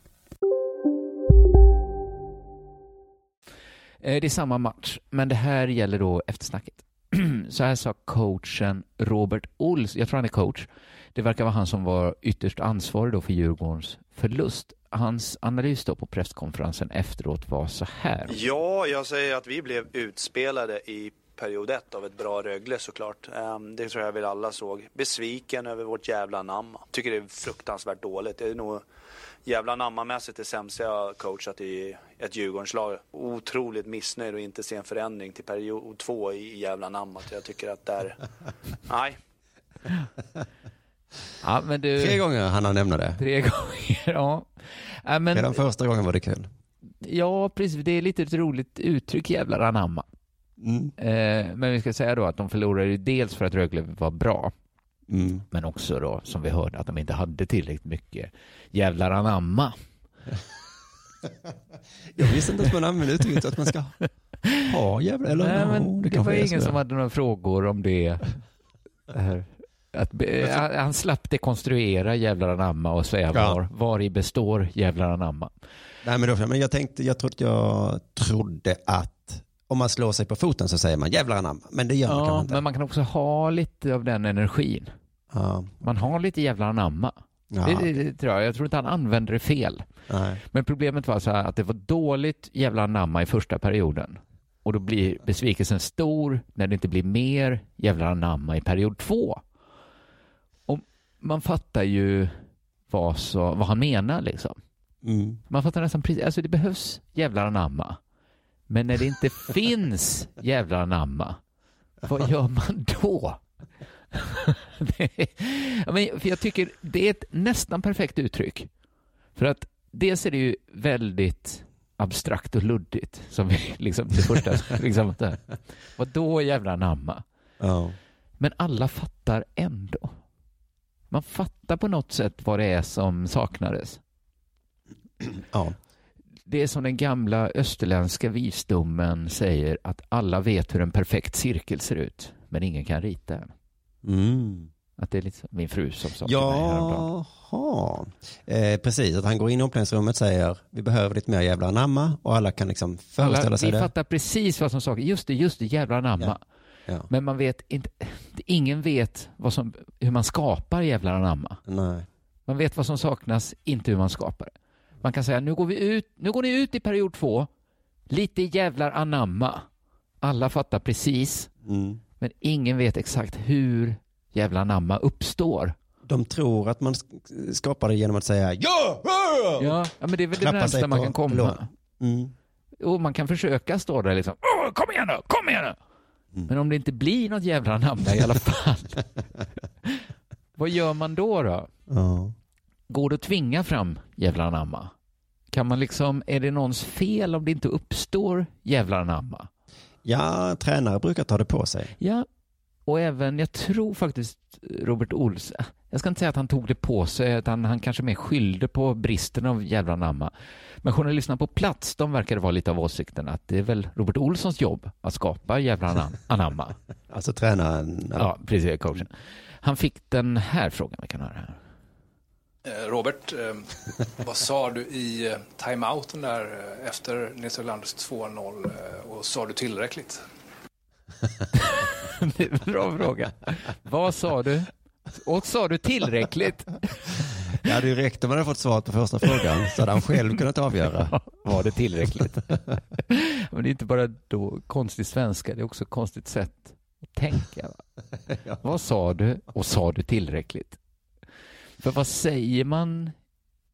Eh, det är samma match, men det här gäller då eftersnacket. Så här sa coachen Robert Ols, jag tror han är coach. Det verkar vara han som var ytterst ansvarig då för Djurgårdens förlust. Hans analys då på presskonferensen efteråt var så här. Ja, jag säger att vi blev utspelade i period ett av ett bra Rögle såklart. Ehm, det tror jag väl alla såg. Besviken över vårt jävla anamma. Tycker det är fruktansvärt dåligt. Det är nog jävla anammamässigt det sämsta jag coachat i ett Djurgårdslag. Otroligt missnöjd och inte se en förändring till period två i jävla anammat. Jag tycker att där, nej. Ja, men du... Tre gånger han har nämna det. Tre gånger, ja. ja men, Redan första gången var det kul. Ja, precis. Det är lite ett roligt uttryck, jävlar anamma. Mm. Eh, men vi ska säga då att de förlorade ju dels för att Rögle var bra, Mm. men också då, som vi hörde, att de inte hade tillräckligt mycket jävlar anamma. Jag visste inte att man använde uttrycket att man ska ha jävla, eller Nej, no, men det, kanske var ingen som hade några frågor om det. Det. Att, han slapp dekonstruera jävlar anamma och säga Ja. var, var i består jävlar anamma. Nej, men, då, men jag tänkte, jag trodde, jag trodde att om man slår sig på foten så säger man jävlar anamma. Men det gör man Ja, kanske inte. men man kan också ha lite av den energin. Ja. Man har lite jävlar anamma. Ja. Det, det, det tror jag. Jag tror inte han använder det fel. Nej. Men problemet var så här att det var dåligt jävla anamma i första perioden. Och då blir besvikelsen stor när det inte blir mer jävla anamma i period två. Och man fattar ju vad, så, vad han menar liksom. Mm. Man fattar nästan precis, alltså det behövs jävla anamma. Men när det inte finns jävla anamma, vad gör man då? men, för jag tycker det är ett nästan perfekt uttryck. För att dels är det ju väldigt abstrakt och luddigt, som vi, liksom, det första. liksom. Vad då jävla anamma? Ja. Men alla fattar ändå. Man fattar på något sätt vad det är som saknades. Ja. Det är som den gamla österländska visdomen säger att alla vet hur en perfekt cirkel ser ut, men ingen kan rita den. Mm. Att det är lite min fru som sa till mig häromdagen. Jaha. Eh, precis, att han går in i omklädningsrummet och säger vi behöver lite mer jävla anamma och alla kan liksom föreställa Alla, sig vi det. fattar precis vad som saknas. Just det, just det, jävla anamma. Ja. Men man vet inte, ingen vet vad som, hur man skapar jävla anamma. Nej. Man vet vad som saknas, inte hur man skapar det. Man kan säga, nu går vi ut, nu går ni ut i period två, lite jävlar anamma. Alla fattar precis, Mm. Men ingen vet exakt hur jävla anamma uppstår. De tror att man sk- skapar det genom att säga ja! Ja, ja men det är väl det närmsta man kan komma. Mm. Och man kan försöka stå där liksom, Åh, kom igen nu, kom igen nu. Mm. Men om det inte blir något jävla anamma i alla fall, vad gör man då? då? Ja. Går det att tvinga fram jävla anamma? Kan man liksom, är det någons fel om det inte uppstår jävla anamma? Ja, tränare brukar ta det på sig. Ja, och även, jag tror faktiskt Robert Olsson, jag ska inte säga att han tog det på sig, utan han kanske mer skyllde på bristen av jävla anamma. Men journalisterna på plats, de verkade vara lite av åsikten att det är väl Robert Olssons jobb att skapa jävla anam- anamma. Alltså tränaren. Ja, precis, coachen. Han fick den här frågan, vi kan höra här. Eh, Robert, eh, vad sa du i eh, timeouten där efter Nils Ölanders 2-0 eh, och sa du tillräckligt? Det är en bra fråga. Vad sa du? Och sa du tillräckligt? Det hade ju räckt om man hade fått svar på första frågan så hade han själv kunnat avgöra. Var det tillräckligt? Men det är inte bara då konstig svenska, det är också konstigt sätt att tänka. Va? Vad sa du och sa du tillräckligt? För vad säger man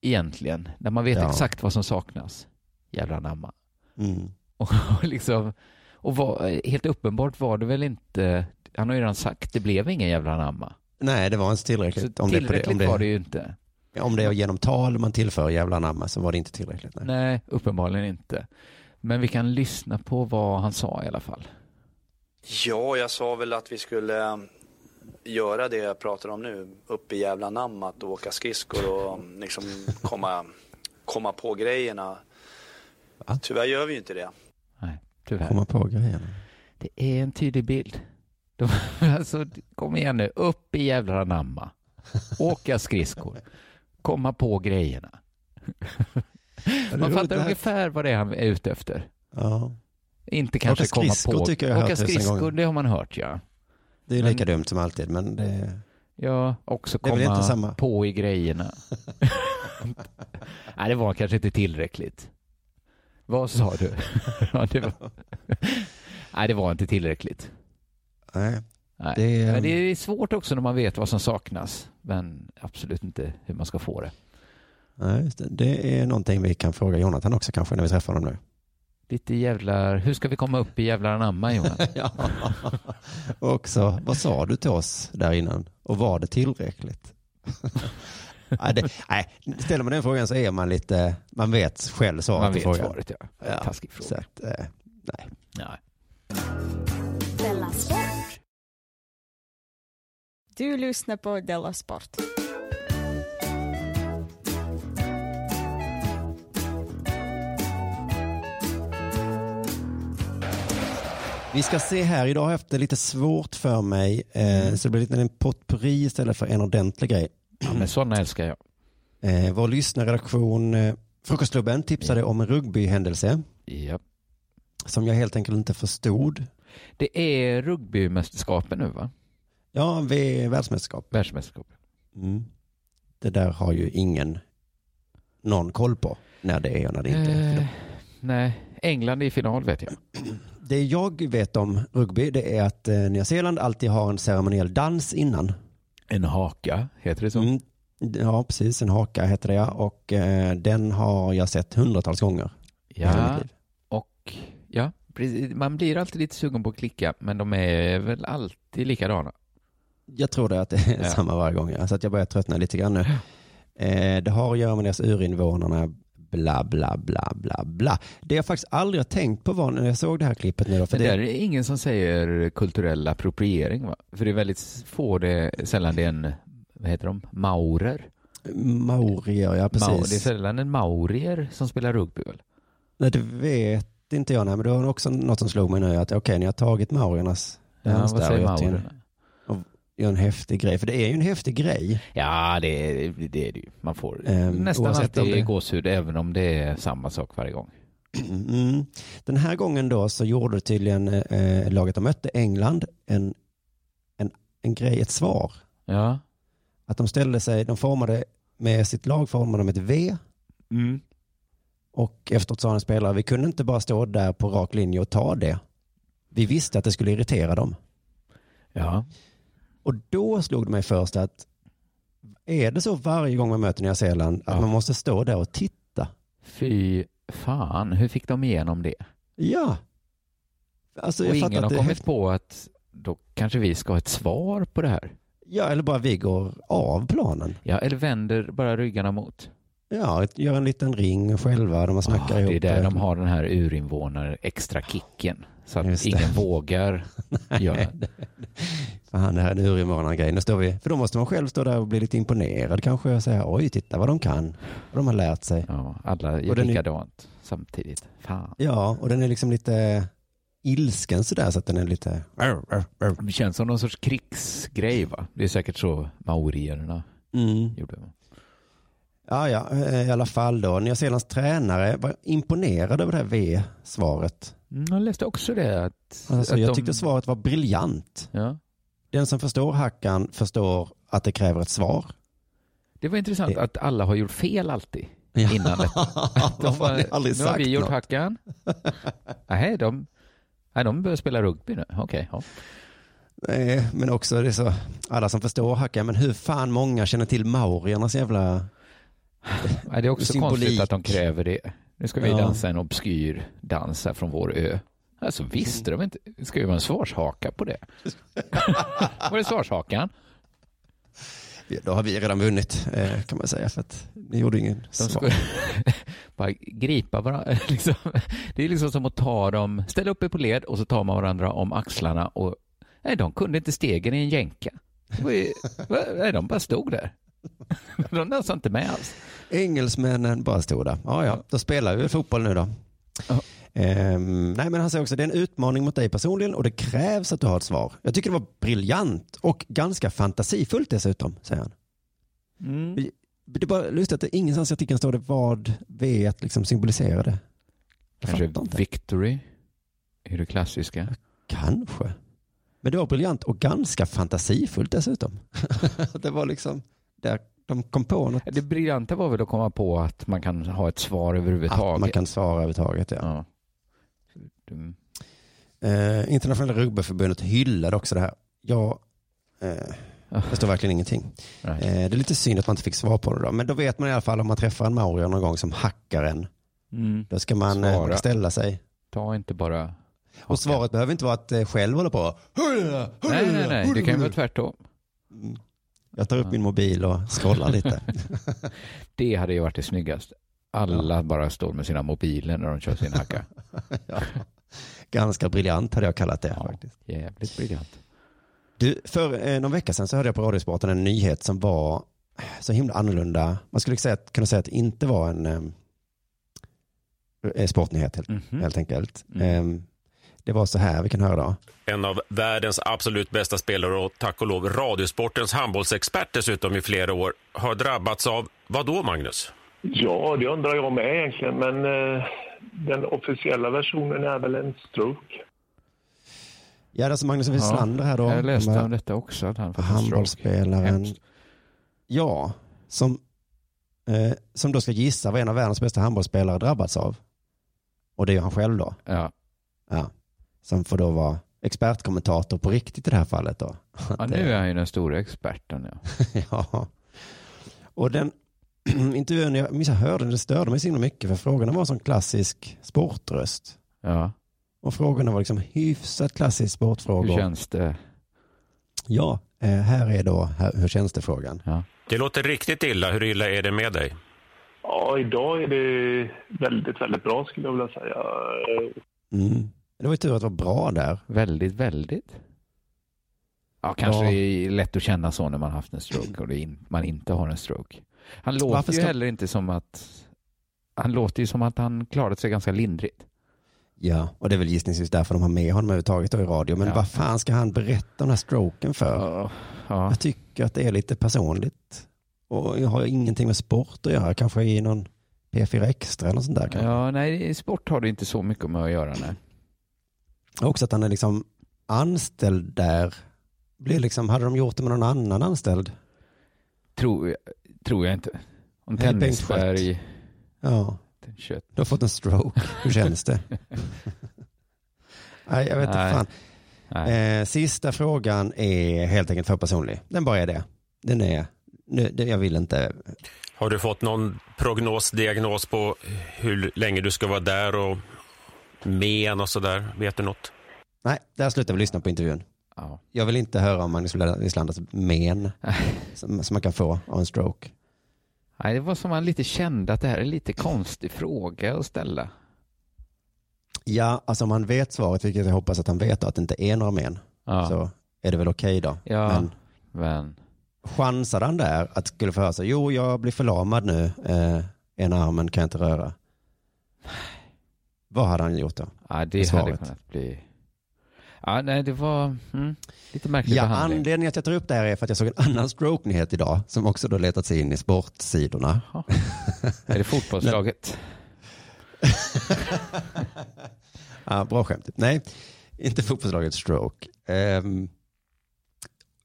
egentligen när man vet Ja. exakt vad som saknas? Jävla namma. Mm. Och, liksom, och var, helt uppenbart var det väl inte, han har ju redan sagt, det blev ingen jävla namma. Nej, det var inte Så tillräckligt. Det, på tillräckligt det, om, var det det, ju inte. om det är genom tal man tillför jävla namma så var det inte tillräckligt. Nej. Nej, uppenbarligen inte. Men vi kan lyssna på vad han sa i alla fall. Ja, jag sa väl att vi skulle göra det jag pratar om nu, upp i jävla namn, att åka skridskor och mm, liksom komma, komma på grejerna. Tyvärr gör vi ju inte det. Nej, tyvärr. Komma på grejerna. Det är en tydlig bild. De, alltså, kom igen nu, upp i jävla namma. Åka skridskor. Komma på grejerna. Man fattar ungefär vad det är han är ute efter. Ja. Inte kanske Åka komma skridskor på... Åka skridskor, det har man hört ja. Det är ju lika dumt som alltid, men det... Ja, också är komma inte samma. på i grejerna. Nej, det var kanske inte tillräckligt. Vad sa du? ja, det var... Nej, det var inte tillräckligt. Nej. Nej. Det, Men det är svårt också när man vet vad som saknas, men absolut inte hur man ska få det. Nej, det är någonting vi kan fråga Jonathan också kanske när vi träffar honom nu. Lite jävlar, hur ska vi komma upp i jävlar anamma Jonas? ja. Och också, vad sa du till oss där innan? Och var det tillräckligt? nej, det, nej, ställer man den frågan så är man lite, man vet själv svaret Man på vet frågan. svaret, ja. ja. Taskig fråga. Så att, eh, nej. Nej. Du lyssnar på Della Sport. Vi ska se här, idag har jag haft det lite svårt för mig. Eh, så det blir lite en potpurri istället för en ordentlig grej. Ja, men sådana älskar jag. Eh, vår lyssnarredaktion, eh, Frukostklubben, tipsade om en rugbyhändelse Ja. som jag helt enkelt inte förstod. Det är rugbymästerskapen nu va? Ja, vi är världsmästerskap. Världsmästerskap. Mm. Det där har ju ingen någon koll på när det är och när det inte är. Eh, nej, England är i final vet jag. Det jag vet om rugby det är att eh, Nya Zeeland alltid har en ceremoniell dans innan. En haka, heter det så? Mm. Ja, precis. En haka heter det ja. Och eh, den har jag sett hundratals gånger. Ja, och ja, precis. man blir alltid lite sugen på att klicka, men de är väl alltid likadana. Jag tror det att det är Ja. samma varje gång. Ja. Så att jag börjar tröttna lite grann nu. Eh, det har att göra med deras urinvånarna. Bla, bla, bla, bla, bla. Det jag faktiskt aldrig har tänkt på var när jag såg det här klippet nu. Då, för det, där är ingen som säger kulturell appropriering va? För det är väldigt få, det, sällan det är en, vad heter de, maurer? Maorier, ja precis. Mau, det är sällan en maurier som spelar rugby väl? Nej, det vet inte jag. Nej, men det var också något som slog mig nu. Att okej, ni har tagit maoriernas Ja, vad säger maurerna? Gör en häftig grej. För det är ju en häftig grej. Ja, det är det, är det ju. Man får Ehm, nästan alltid det- gåshud även om det är samma sak varje gång. Mm. Den här gången då så gjorde tydligen eh, laget de mötte, England, en, en, en grej, ett svar. Ja. Att de ställde sig, de formade med sitt lag formade de ett V. Mm. Och efteråt sa en spelare, vi kunde inte bara stå där på rak linje och ta det. Vi visste att det skulle irritera dem. Ja. Och då slog det mig först att är det så varje gång man möter Nya Zeeland att Ja. man måste stå där och titta? Fy fan, hur fick de igenom det? Ja. Alltså, och ingen har kommit på att då kanske vi ska ha ett svar på det här. Ja, eller bara vi går av planen. Ja, eller vänder bara ryggarna mot. Ja, gör en liten ring själva där man snackar Ah, ihop. det är där de har den här urinvånare extra kicken. Så att ingen vågar göra. Fan, det här är en urinvånargrej. Nu står vi, för då måste man själv stå där och bli lite imponerad kanske och säga oj, titta vad de kan. Vad de har lärt sig. Ja, alla gör den är- likadant samtidigt. Fan. Ja, och den är liksom lite ilsken sådär så att den är lite... Det känns som någon sorts krigsgrej va? Det är säkert så maorierna Mm. gjorde. Ja, ja, eh, i alla fall då. Nya Zeelands tränare var imponerad över det här V-svaret. Mm, jag läste också det. Att, Alltså, att jag de- tyckte svaret var briljant. Ja. Den som förstår hackan förstår att det kräver ett svar. Det var intressant Det- att alla har gjort fel alltid Ja. innan detta. De aldrig nu har vi gjort något." hackan. Nej, de, nej, de börjar spela rugby nu. Okej, ja. Eh, Men också det är så, alla som förstår hackan, men hur fan många känner till mauriernas jävla... Nej, det är också Symbolik. konstigt att de kräver det. Nu ska vi Ja. dansa en obskyr dans här från vår ö. Alltså visste de inte. Ska ju vara en svarshaka på det. Var är svarshakan? Då har vi redan vunnit, eh, kan man säga, för att ni gjorde ingen De svar. bara gripa varandra. Liksom. Det är liksom som att ta dem, ställa upp er på led och så tar man varandra om axlarna och nej, de kunde inte stegen i en jänka. Ju-? Nej, de bara stod där. De dansade inte med alls. Engelsmännen bara stod där. Ja, ja, då spelar vi fotboll nu då. Ja. Ehm, nej, men han säger också det är en utmaning mot dig personligen och det krävs att du har ett svar. Jag tycker det var briljant och ganska fantasifullt dessutom, säger han. Mm. Det är bara lustigt att det ingenstans i artikeln står det vad V liksom symboliserade. Kanske victory är det klassiska. Kanske. Men det var briljant och ganska fantasifullt dessutom. det var liksom, där de kom på något. Det briljanta var väl att komma på att man kan ha ett svar överhuvudtaget. Att man kan svara överhuvudtaget, ja. Ja. Mm. Eh, Internationella rugbyförbundet hyllade också det här. Ja, eh, det står verkligen ingenting. Eh, det är lite synd att man inte fick svar på det då. Men då vet man i alla fall om man träffar en maurier någon gång som hackar en. Mm. Då ska man eh, Svara. ställa sig. Ta inte bara... Och svaret behöver inte vara att eh, själv hålla på. Nej, nej, nej. Det kan ju vara tvärtom. Jag tar upp min mobil och scrollar lite. Det hade ju varit det snyggaste. Alla bara står med sina mobiler när de kör sin hacka. ja. Ganska briljant hade jag kallat det. faktiskt. Jävligt briljant. Du, för eh, någon vecka sedan så hörde jag på Radiosporten en nyhet som var så himla annorlunda. Man skulle säga, kunna säga att det inte var en eh, sportnyhet helt, Mhm. helt enkelt. Eh, det var så här, vi kan höra då. En av världens absolut bästa spelare och tack och lov radiosportens handbollsexpert dessutom i flera år har drabbats av vad då, Magnus? Ja, det undrar jag med egentligen, men eh, den officiella versionen är väl en stroke. Ja, det är alltså Magnus Wislander här då. Jag läste om detta också, att han. Handbollsspelaren. Ja, som, eh, som då ska gissa vad en av världens bästa handbollsspelare drabbats av. Och det är han själv då. Ja. Ja. Som får då vara expertkommentator på riktigt i det här fallet då. Ja, nu är han ju den stora experten. Ja. ja. Och den intervjun, jag minns jag hörde den, det störde mig så himla mycket för frågorna var som klassisk sportröst. Ja. Och frågorna var liksom hyfsat klassisk sportfrågor. Hur känns det? Ja, eh, här är då här, hur känns det frågan. Ja. Det låter riktigt illa. Hur illa är det med dig? Ja, idag är det väldigt, väldigt bra skulle jag vilja säga. Mm. Det var ju tur att det var bra där. Väldigt, väldigt. Ja, kanske Ja. är lätt att känna så när man haft en stroke och det in, man inte har en stroke. Han låter Varför ju ska- heller inte som att... Han låter ju som att han klarat sig ganska lindrigt. Ja, och det är väl gissningsvis därför de har med honom överhuvudtaget i radio. Men Ja. vad fan ska han berätta om den här stroken för? Ja. Jag tycker att det är lite personligt. Och jag har ingenting med sport att göra. Kanske i någon P4 Extra eller något sånt där. kanske. Ja, nej, sport har det inte så mycket med att göra. Nej. Också att han är liksom anställd där. Blir liksom, hade de gjort det med någon annan anställd? Tror, tror jag inte. Bengt Tennisberg... Ja, Kött. du har fått en stroke. Hur känns det? Nej, jag vet inte Nej. fan. Eh, sista frågan är helt enkelt för personlig. Den bara är det. Den är, nu, det, jag vill inte. Har du fått någon prognos, diagnos på hur länge du ska vara där och men och sådär? Vet du något? Nej, där slutar vi lyssna på intervjun. Ja. Jag vill inte höra om Magnus Wislanders men som, som man kan få av en stroke. Nej, det var som man lite kände att det här är en lite konstig fråga att ställa. Ja, alltså om han vet svaret, vilket jag hoppas att han vet, att det inte är några men, Ja. så är det väl okej då. Ja, Men men... chansade han där att skulle få höra sig, jo, jag blir förlamad nu, eh, ena armen kan jag inte röra. Vad hade han gjort då? Ja, det hade kunnat bli... Ja, nej, det var mm, lite märklig Ja, behandling. anledningen att jag tar upp det här är för att jag såg en annan stroke-nyhet idag som också då letat sig in i sportsidorna. Är det fotbollslaget? ja, bra skämt. Nej, inte fotbollslaget Stroke. Ehm,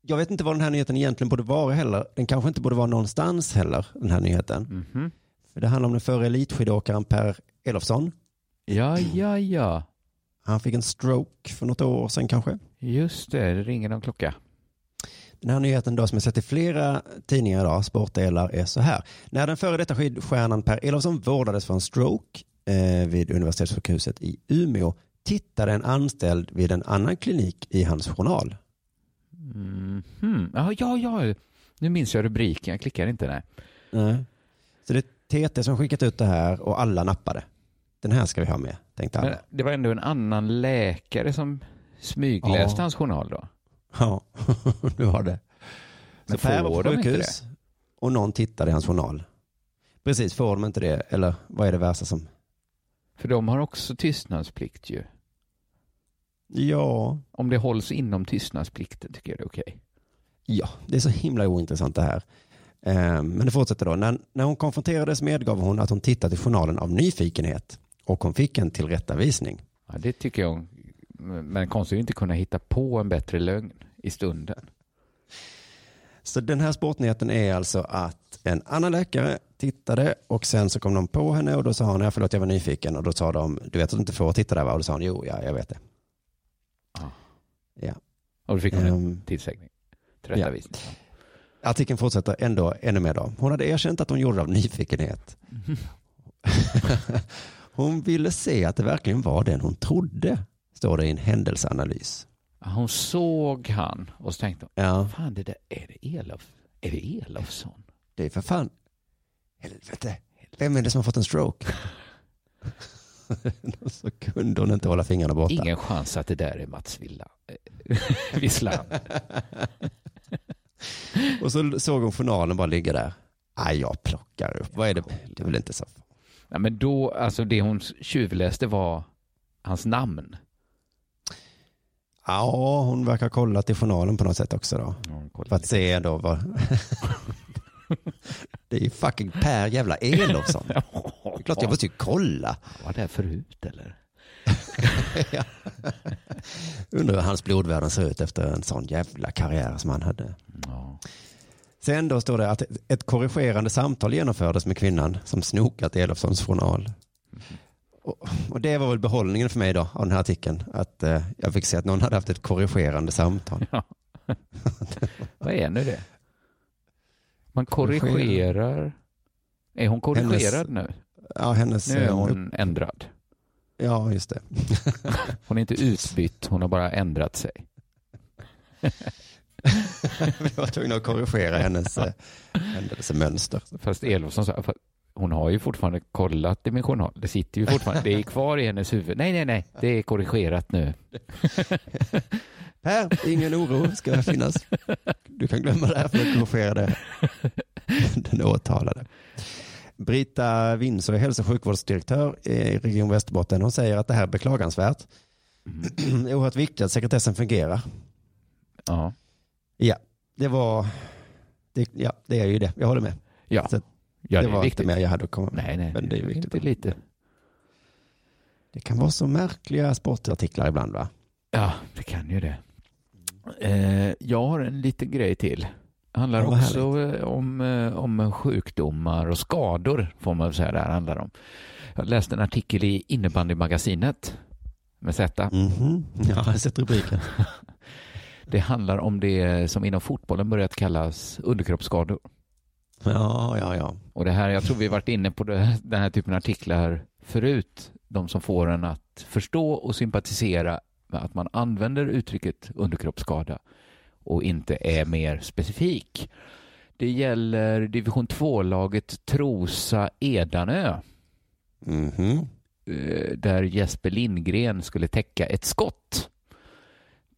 jag vet inte vad den här nyheten egentligen borde vara heller. Den kanske inte borde vara någonstans heller, den här nyheten. Mhm. För det handlar om den förre elitskidåkaren Per Elofsson. Ja, ja, ja. Han fick en stroke för något år sedan kanske. Just det, det ringer någon klocka. Den här nyheten då som jag sett i flera tidningar idag, sportdelar, är så här. När den före detta skidstjärnan Per Elofsson vårdades för en stroke eh, vid universitetssjukhuset i Umeå tittade en anställd vid en annan klinik i hans journal. Mm. Hmm. Ja, ja, ja. Nu minns jag rubriken, jag klickar inte. Nej. Nej. Så det är TT som skickat ut det här och alla nappade. Den här ska vi ha med, tänkte alla. Men det var ändå en annan läkare som smygläste Ja. hans journal då. Ja, du har det. Men Så Per var på sjukhus och någon tittade i hans journal. Precis, får de inte det? Eller vad är det värsta som... För de har också tystnadsplikt ju. Ja. Om det hålls inom tystnadsplikten tycker jag det är okej. Ja, det är så himla ointressant det här. Eh, Men det fortsätter då. När, när hon konfronterades medgav hon att hon tittat i journalen av nyfikenhet och hon fick en tillrättavisning. Ja, det tycker jag. Men konstigt att inte kunna hitta på en bättre lögn i stunden. Så den här sportnyheten är alltså att en annan läkare tittade och sen så kom de på henne och då sa hon, ja förlåt jag var nyfiken och då sa de, du vet att du inte får titta där va? Och då sa hon, jo ja, jag vet det. Ja. Och då fick hon en Ehm, tillsägning. Tillrättavisning. Artikeln fortsätter ändå ännu mer då. Hon hade erkänt att hon gjorde det av nyfikenhet. hon ville se att det verkligen var den hon trodde, står det i en händelseanalys. Hon såg han och så tänkte hon, Ja. fan det där, är det Elof? Är det Elofsson? Det är för fan, helvete, vem är det som har fått en stroke? Så kunde hon inte hålla fingrarna borta. Ingen chans att det där är Mats Villa. Visslan. Och så såg hon journalen bara ligga där. Nej, jag plockar upp. Vad är det? Det är väl inte så. Ja, men då, alltså det hon tjuvläste var hans namn. Ja, hon verkar ha kollat i journalen på något sätt också då. För att se då vad... det är ju fucking Per jävla Elofsson. Det är klart jag måste ju kolla. Var det förut eller? ja. Undrar hur hans blodvärden ser ut efter en sån jävla karriär som han hade. Sen då står det att ett korrigerande samtal genomfördes med kvinnan som snokat i Elofssons journal. Och, och det var väl behållningen för mig då av den här artikeln. Att eh, jag fick se att någon hade haft ett korrigerande samtal. Vad är nu det? Man korrigerar. Är hon korrigerad Hennes- nu? Ja, hennes... Nu är eh, hon ändrad. Ja, just det. Hon är inte utbytt, hon har bara ändrat sig. Vi var tvungna att korrigera hennes eh, händelsemönster. Fast Elofsson sa, hon har ju fortfarande kollat i min journal. Det sitter ju fortfarande, det är kvar i hennes huvud. Nej, nej, nej, det är korrigerat nu. Per, ingen oro ska finnas. Du kan glömma det här för att korrigera det. Den åtalade. Brita Windsor är hälso och sjukvårdsdirektör i Region Västerbotten. Hon säger att det här är beklagansvärt. Det är oerhört viktigt att sekretessen fungerar. Ja. Ja, det var... Det, ja, det är ju det. Jag håller med. Ja, Så ja det, det var viktigt. inte mer jag hade att komma med. Nej, nej, Men det är viktigt. inte lite. Det kan vara så märkliga sportartiklar ibland va? Ja, det kan ju det. Eh, jag har en liten grej till. Handlar vad också eh, om, eh, om sjukdomar och skador, får man väl säga det här handlar om. Jag läste en artikel i innebandymagasinet med Z. Mhm. Ja, jag har sett rubriken. Det handlar om det som inom fotbollen börjat kallas underkroppsskador. Ja, ja, ja. Och det här, jag tror vi varit inne på det, den här typen av artiklar förut. De som får en att förstå och sympatisera med att man använder uttrycket underkroppsskada och inte är mer specifik. Det gäller division 2-laget Trosa Edanö. Mhm. eh, Där Jesper Lindgren skulle täcka ett skott.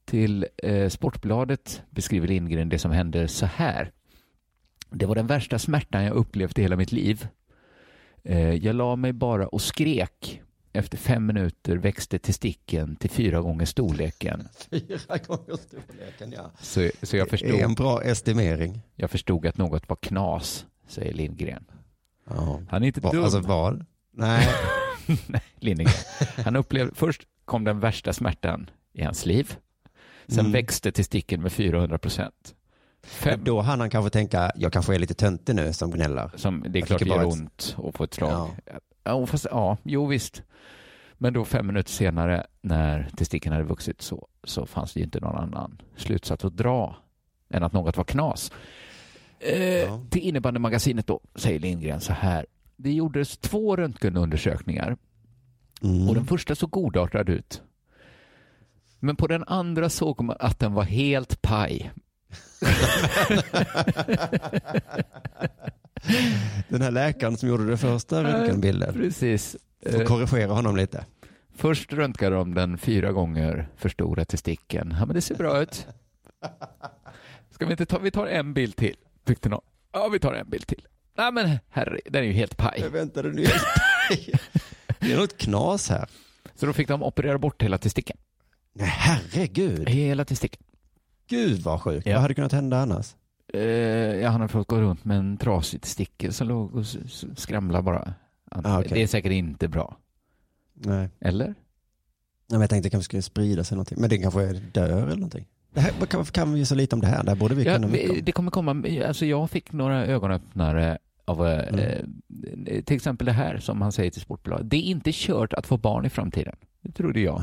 Till eh, Sportbladet beskriver Lindgren det som hände så här. Det var den värsta smärtan jag upplevt i hela mitt liv. Eh, jag la mig bara och skrek. Efter fem minuter växte testikeln till fyra gånger storleken. Fyra gånger storleken, ja. Så, så jag Det förstod, är en bra estimering. jag förstod att något var knas, säger Lindgren. Ja. Han är inte Va- dum. Alltså? Nej. Nej, Lindgren. Han upplevde, först kom den värsta smärtan i hans liv. Sen Mm. växte testikeln med 400 procent. Då hann han kanske tänka, jag kanske är lite töntig nu som gnäller. Som, det är Jag klart det gör ont att få ett slag. Ja. Ja. fast, ja, jo visst. Men då fem minuter senare när testikeln hade vuxit så, så fanns det ju inte någon annan slutsats att dra än att något var knas. Eh, Till innebandymagasinet då säger Lindgren så här. Det gjordes två röntgenundersökningar Mm. och den första såg godartad ut. Men på den andra såg man att den var helt paj. Den här läkaren som gjorde det första röntgenbilden. Precis. Får Eh, korrigera honom lite. Först röntgade de den fyra gånger för stora testikeln. Ja, men det ser bra ut. Ska vi inte ta, vi tar en bild till, tyckte någon. Ja, vi tar en bild till. Nej, men herre, den är ju helt paj. Jag väntade nu. Det är något knas här. Så då fick de operera bort hela testikeln. Nej, herregud. Hela testikeln. Gud vad sjukt. Ja. Vad hade kunnat hända annars? Eh, ja, han har fått gå runt med en trasig testikel som låg och skramlade bara. Ah, okej. Det är säkert inte bra. Nej. Eller? Ja, men jag tänkte det kanske skulle sprida sig någonting. Men det kanske dör eller någonting. Det här, varför kan vi så lite om det här? Det här borde vi Ja, kunna mycket om. det kommer komma, alltså jag fick några ögonöppnare av eh, Mm. eh, till exempel det här som han säger till Sportbladet. Det är inte kört att få barn i framtiden. Det trodde jag.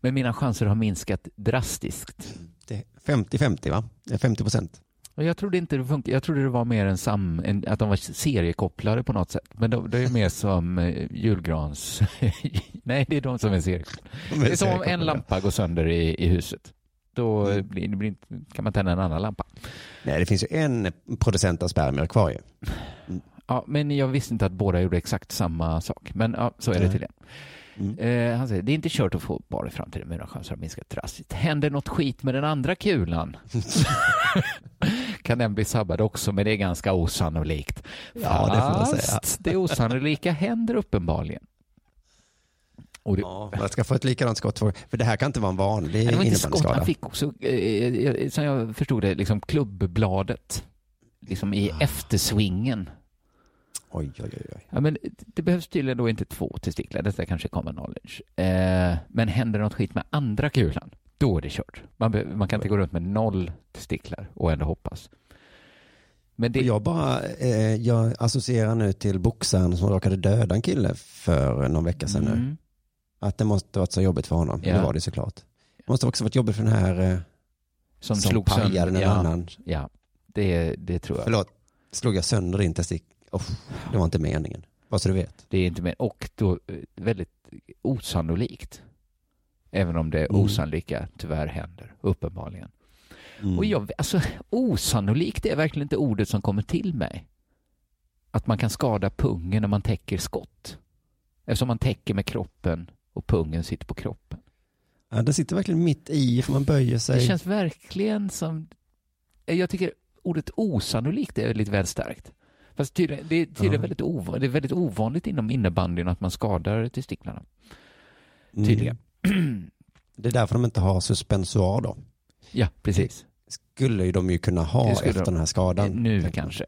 Men mina chanser har minskat drastiskt. Det är 50-50 va? Det är 50 procent. Och jag trodde inte det funkar. Jag trodde det var mer en sam, en, att de var seriekopplade på något sätt. Men det, det är mer som eh, julgrans... Nej, det är de som är seriekopplade. De är Det är som om en lampa går sönder i, i huset. Då blir, det blir, inte- kan man tända en annan lampa. Nej, det finns ju en producent av spermier kvar ju. Ja, men jag visste inte att båda gjorde exakt samma sak. Men ja, så är det Nej. Tydligen. Eh, han säger, det är inte kört att få barn i framtiden, mina chanser har minskat drastiskt. Händer något skit med den andra kulan? kan den bli sabbad också, men det är ganska osannolikt. Ja, det får man säga. Det osannolika händer uppenbarligen. Och det, Ja, man ska få ett likadant skott. För, för det här kan inte vara en vanlig innebandyskada. han fick också, eh, eh, som jag förstod det, liksom klubbbladet. Liksom i eftersvingen. Oj, oj, oj. oj. Ja, men det behövs tydligen då inte två testiklar, detta kanske är common knowledge. Eh, men händer något skit med andra kulan, då är det kört. Man, be- man kan inte gå runt med noll testiklar och ändå hoppas. Men det, Jag bara, eh, jag associerar nu till boxaren som råkade döda en kille för någon vecka sedan nu. Mm. Att det måste varit så jobbigt för honom. Ja. Det var det såklart. Det måste också varit jobbigt för den här eh, som, som pajade en ja, annan. Ja, det, det tror jag. Förlåt, slog jag sönder din testik? Oh, det var inte meningen. Bara så du vet. Det är inte mer. Och då eh, väldigt osannolikt. Även om det Mm. osannolika tyvärr händer, uppenbarligen. Mm. Och jag, alltså, osannolikt är verkligen inte ordet som kommer till mig. Att man kan skada pungen när man täcker skott. Eftersom man täcker med kroppen och pungen sitter på kroppen. Ja, det sitter verkligen mitt i, för man böjer sig. Det känns verkligen som... Jag tycker ordet osannolikt är lite väl starkt. Fast tydligen, det är tydligen väldigt, ovanligt, det är väldigt ovanligt inom innebandyn att man skadar testiklarna. Mm. Tydligen. Det är därför de inte har suspensoar då. Ja, precis. Skulle ju de ju kunna ha Det efter de. den här skadan. Eh, Nu kanske.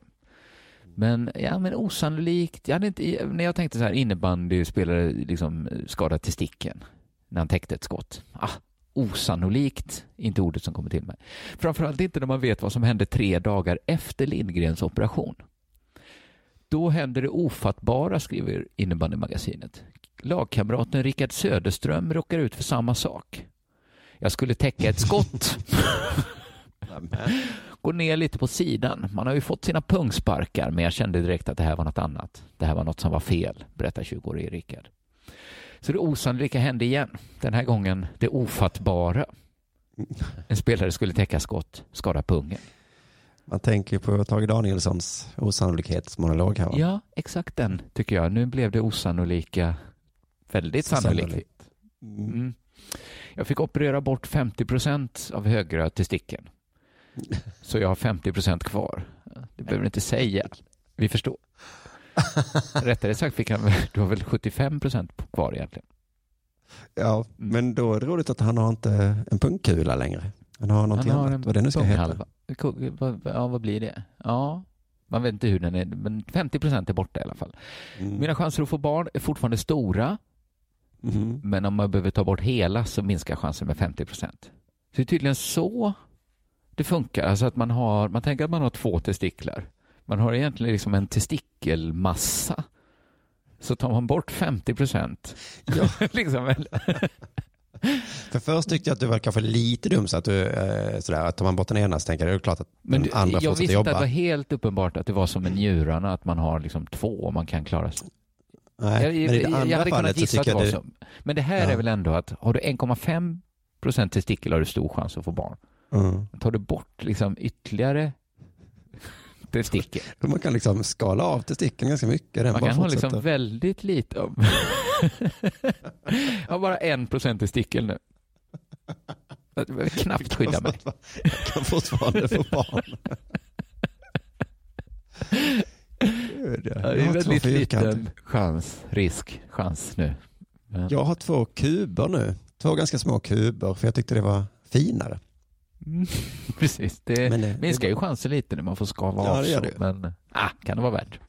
Men, ja, men osannolikt. Jag hade inte, när jag tänkte så här, innebandyspelare liksom skadad testikeln när han täckte ett skott. Ah, osannolikt, inte ordet som kommer till mig. Framförallt inte när man vet vad som hände tre dagar efter Lindgrens operation. Då händer det ofattbara, skriver innebandymagasinet. Lagkamraten Rickard Söderström råkar ut för samma sak. Jag skulle täcka ett skott. Går ner lite på sidan. Man har ju fått sina pungsparkar, men jag kände direkt att det här var något annat. Det här var något som var fel, berättar 20-årige Rickard. Så det osannolika hände igen. Den här gången det ofattbara. En spelare skulle täcka skott, skada pungen. Man tänker på Tage Danielssons osannolikhetsmonolog här va? Ja, exakt den tycker jag. Nu blev det osannolika väldigt sannolikt. sannolikt. Mm. Jag fick operera bort 50 procent av högra testikeln. Så jag har 50 procent kvar. Det behöver du inte säga. Vi förstår. Rättare sagt fick han, du har väl 75 procent kvar egentligen. Ja, men då är det roligt att han har inte en pungkula längre. Han har någonting Han har annat. en Vad det nu ska heta. Ja, vad blir det? Ja, man vet inte hur den är, men 50 procent är borta i alla fall. Mm. Mina chanser att få barn är fortfarande stora, Mhm. men om man behöver ta bort hela så minskar chansen med 50 procent. Så det är tydligen så det funkar. Alltså att man har, man tänker att man har två testiklar. Man har egentligen liksom en testikelmassa. Så tar man bort 50 procent. liksom, För först tyckte jag att du var kanske lite dum så att du, eh, sådär, att tar man bort den ena så tänker jag det är klart att men den du, andra jag fortsätter visste att jobba. det var helt uppenbart att det var som med njurarna, att man har liksom två och man kan klara sig. Nej, jag, men i det andra jag hade kunnat gissa att det var jag så. Men det här Ja. är väl ändå att har du 1,5 procent testikel har du stor chans att få barn. Mm. Tar du bort liksom ytterligare testikel. Man kan liksom skala av testikeln ganska mycket. Man kan ha liksom väldigt lite av... jag har bara en procent testikel nu. Jag behöver knappt skydda mig. Jag kan fortfarande få barn. Gud, Ja, det är väldigt liten chans, risk, chans nu. Men- Jag har två kuber nu. Två ganska små kuber för jag tyckte det var finare. Mm, Precis, det, Men det- minskar det- ju chansen lite när man får skava Ja, av så, det men ah, kan det vara värt.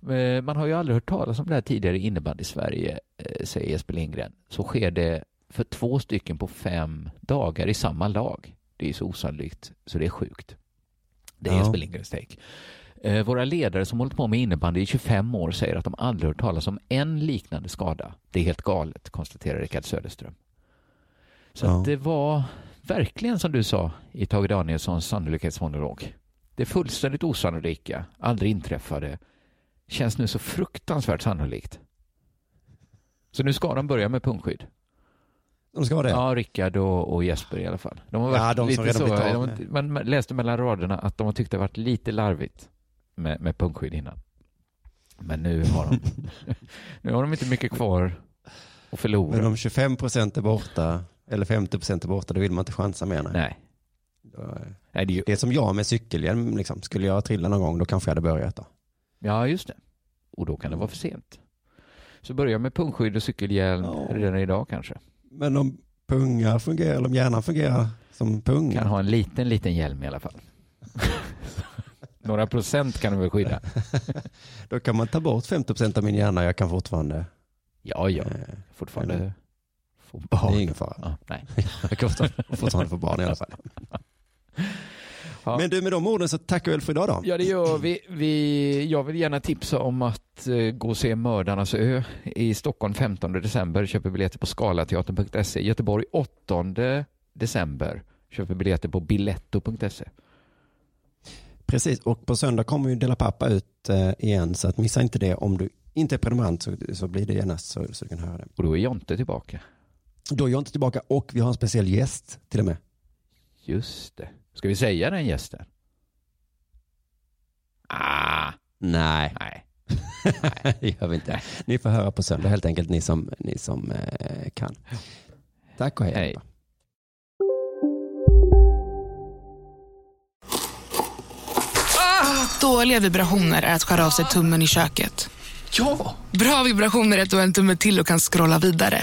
Men man har ju aldrig hört talas om det här tidigare innebandy i Sverige, eh, säger Jesper Lindgren. Så sker det för två stycken på fem dagar i samma lag. Det är så osannolikt så det är sjukt. Det är Ja. Jesper Lindgrens take. Eh, Våra ledare som hållit på med innebandy i 25 år säger att de aldrig hört talas om en liknande skada. Det är helt galet, konstaterar Rickard Söderström. Så Ja. det var verkligen som du sa i Tage Danielssons sannolikhetsmonolog. Det fullständigt osannolika, aldrig inträffade, känns nu så fruktansvärt sannolikt. Så nu ska de börja med punktskydd. De ska det? Ja, Rickard och, och Jesper i alla fall. De har Ja, varit de som lite så, de, man man läste mellan raderna att de har tyckt det varit lite larvigt med, med punktskydd innan. Men nu har de, nu har de inte mycket kvar att förlora. Men om 25 procent är borta, eller 50 procent är borta, då vill man inte chansa mer. Nej. Nej. Det är ju, det är som jag med cykelhjälm, liksom. skulle jag trilla någon gång, då kanske jag hade börjat då. ja, just det. Och då kan det vara för sent. Så börja med punktskydd och cykelhjälm redan idag kanske. Men om pungar fungerar, eller om hjärnan fungerar som punga. Kan ha en liten, liten hjälm i alla fall. Några procent kan du väl skydda? Då kan man ta bort 50 procent av min hjärna, jag kan fortfarande... Ja, ja. Eh, Fortfarande få Det barn. är ingen fara. Ja, nej. Jag kan fortfarande- få barn i alla fall. Ja. Men du, med de orden så tackar vi väl för idag då. Ja, det gör vi. vi. Jag vill gärna tipsa om att eh, gå och se Mördarnas ö i Stockholm 15 december. Köper biljetter på skalateatern.se. Göteborg 8 december. Köper biljetter på biletto.se. Precis, och på söndag kommer ju Dela Pappa ut eh, igen, så att missa inte det. Om du inte är prenumerant så, så blir det genast så, så du kan höra det. Och då är Jonte tillbaka. Då är jag inte tillbaka och vi har en speciell gäst till och med. Just det. Ska vi säga den gästen? Ah, Nej, nej. det gör vi inte. Ni får höra på söndag helt enkelt, ni som, ni som eh, kan. Tack och hej. Hej. Dåliga vibrationer är att skära av sig tummen i köket. Ja! Bra vibrationer är att du har en tumme till och kan scrolla vidare.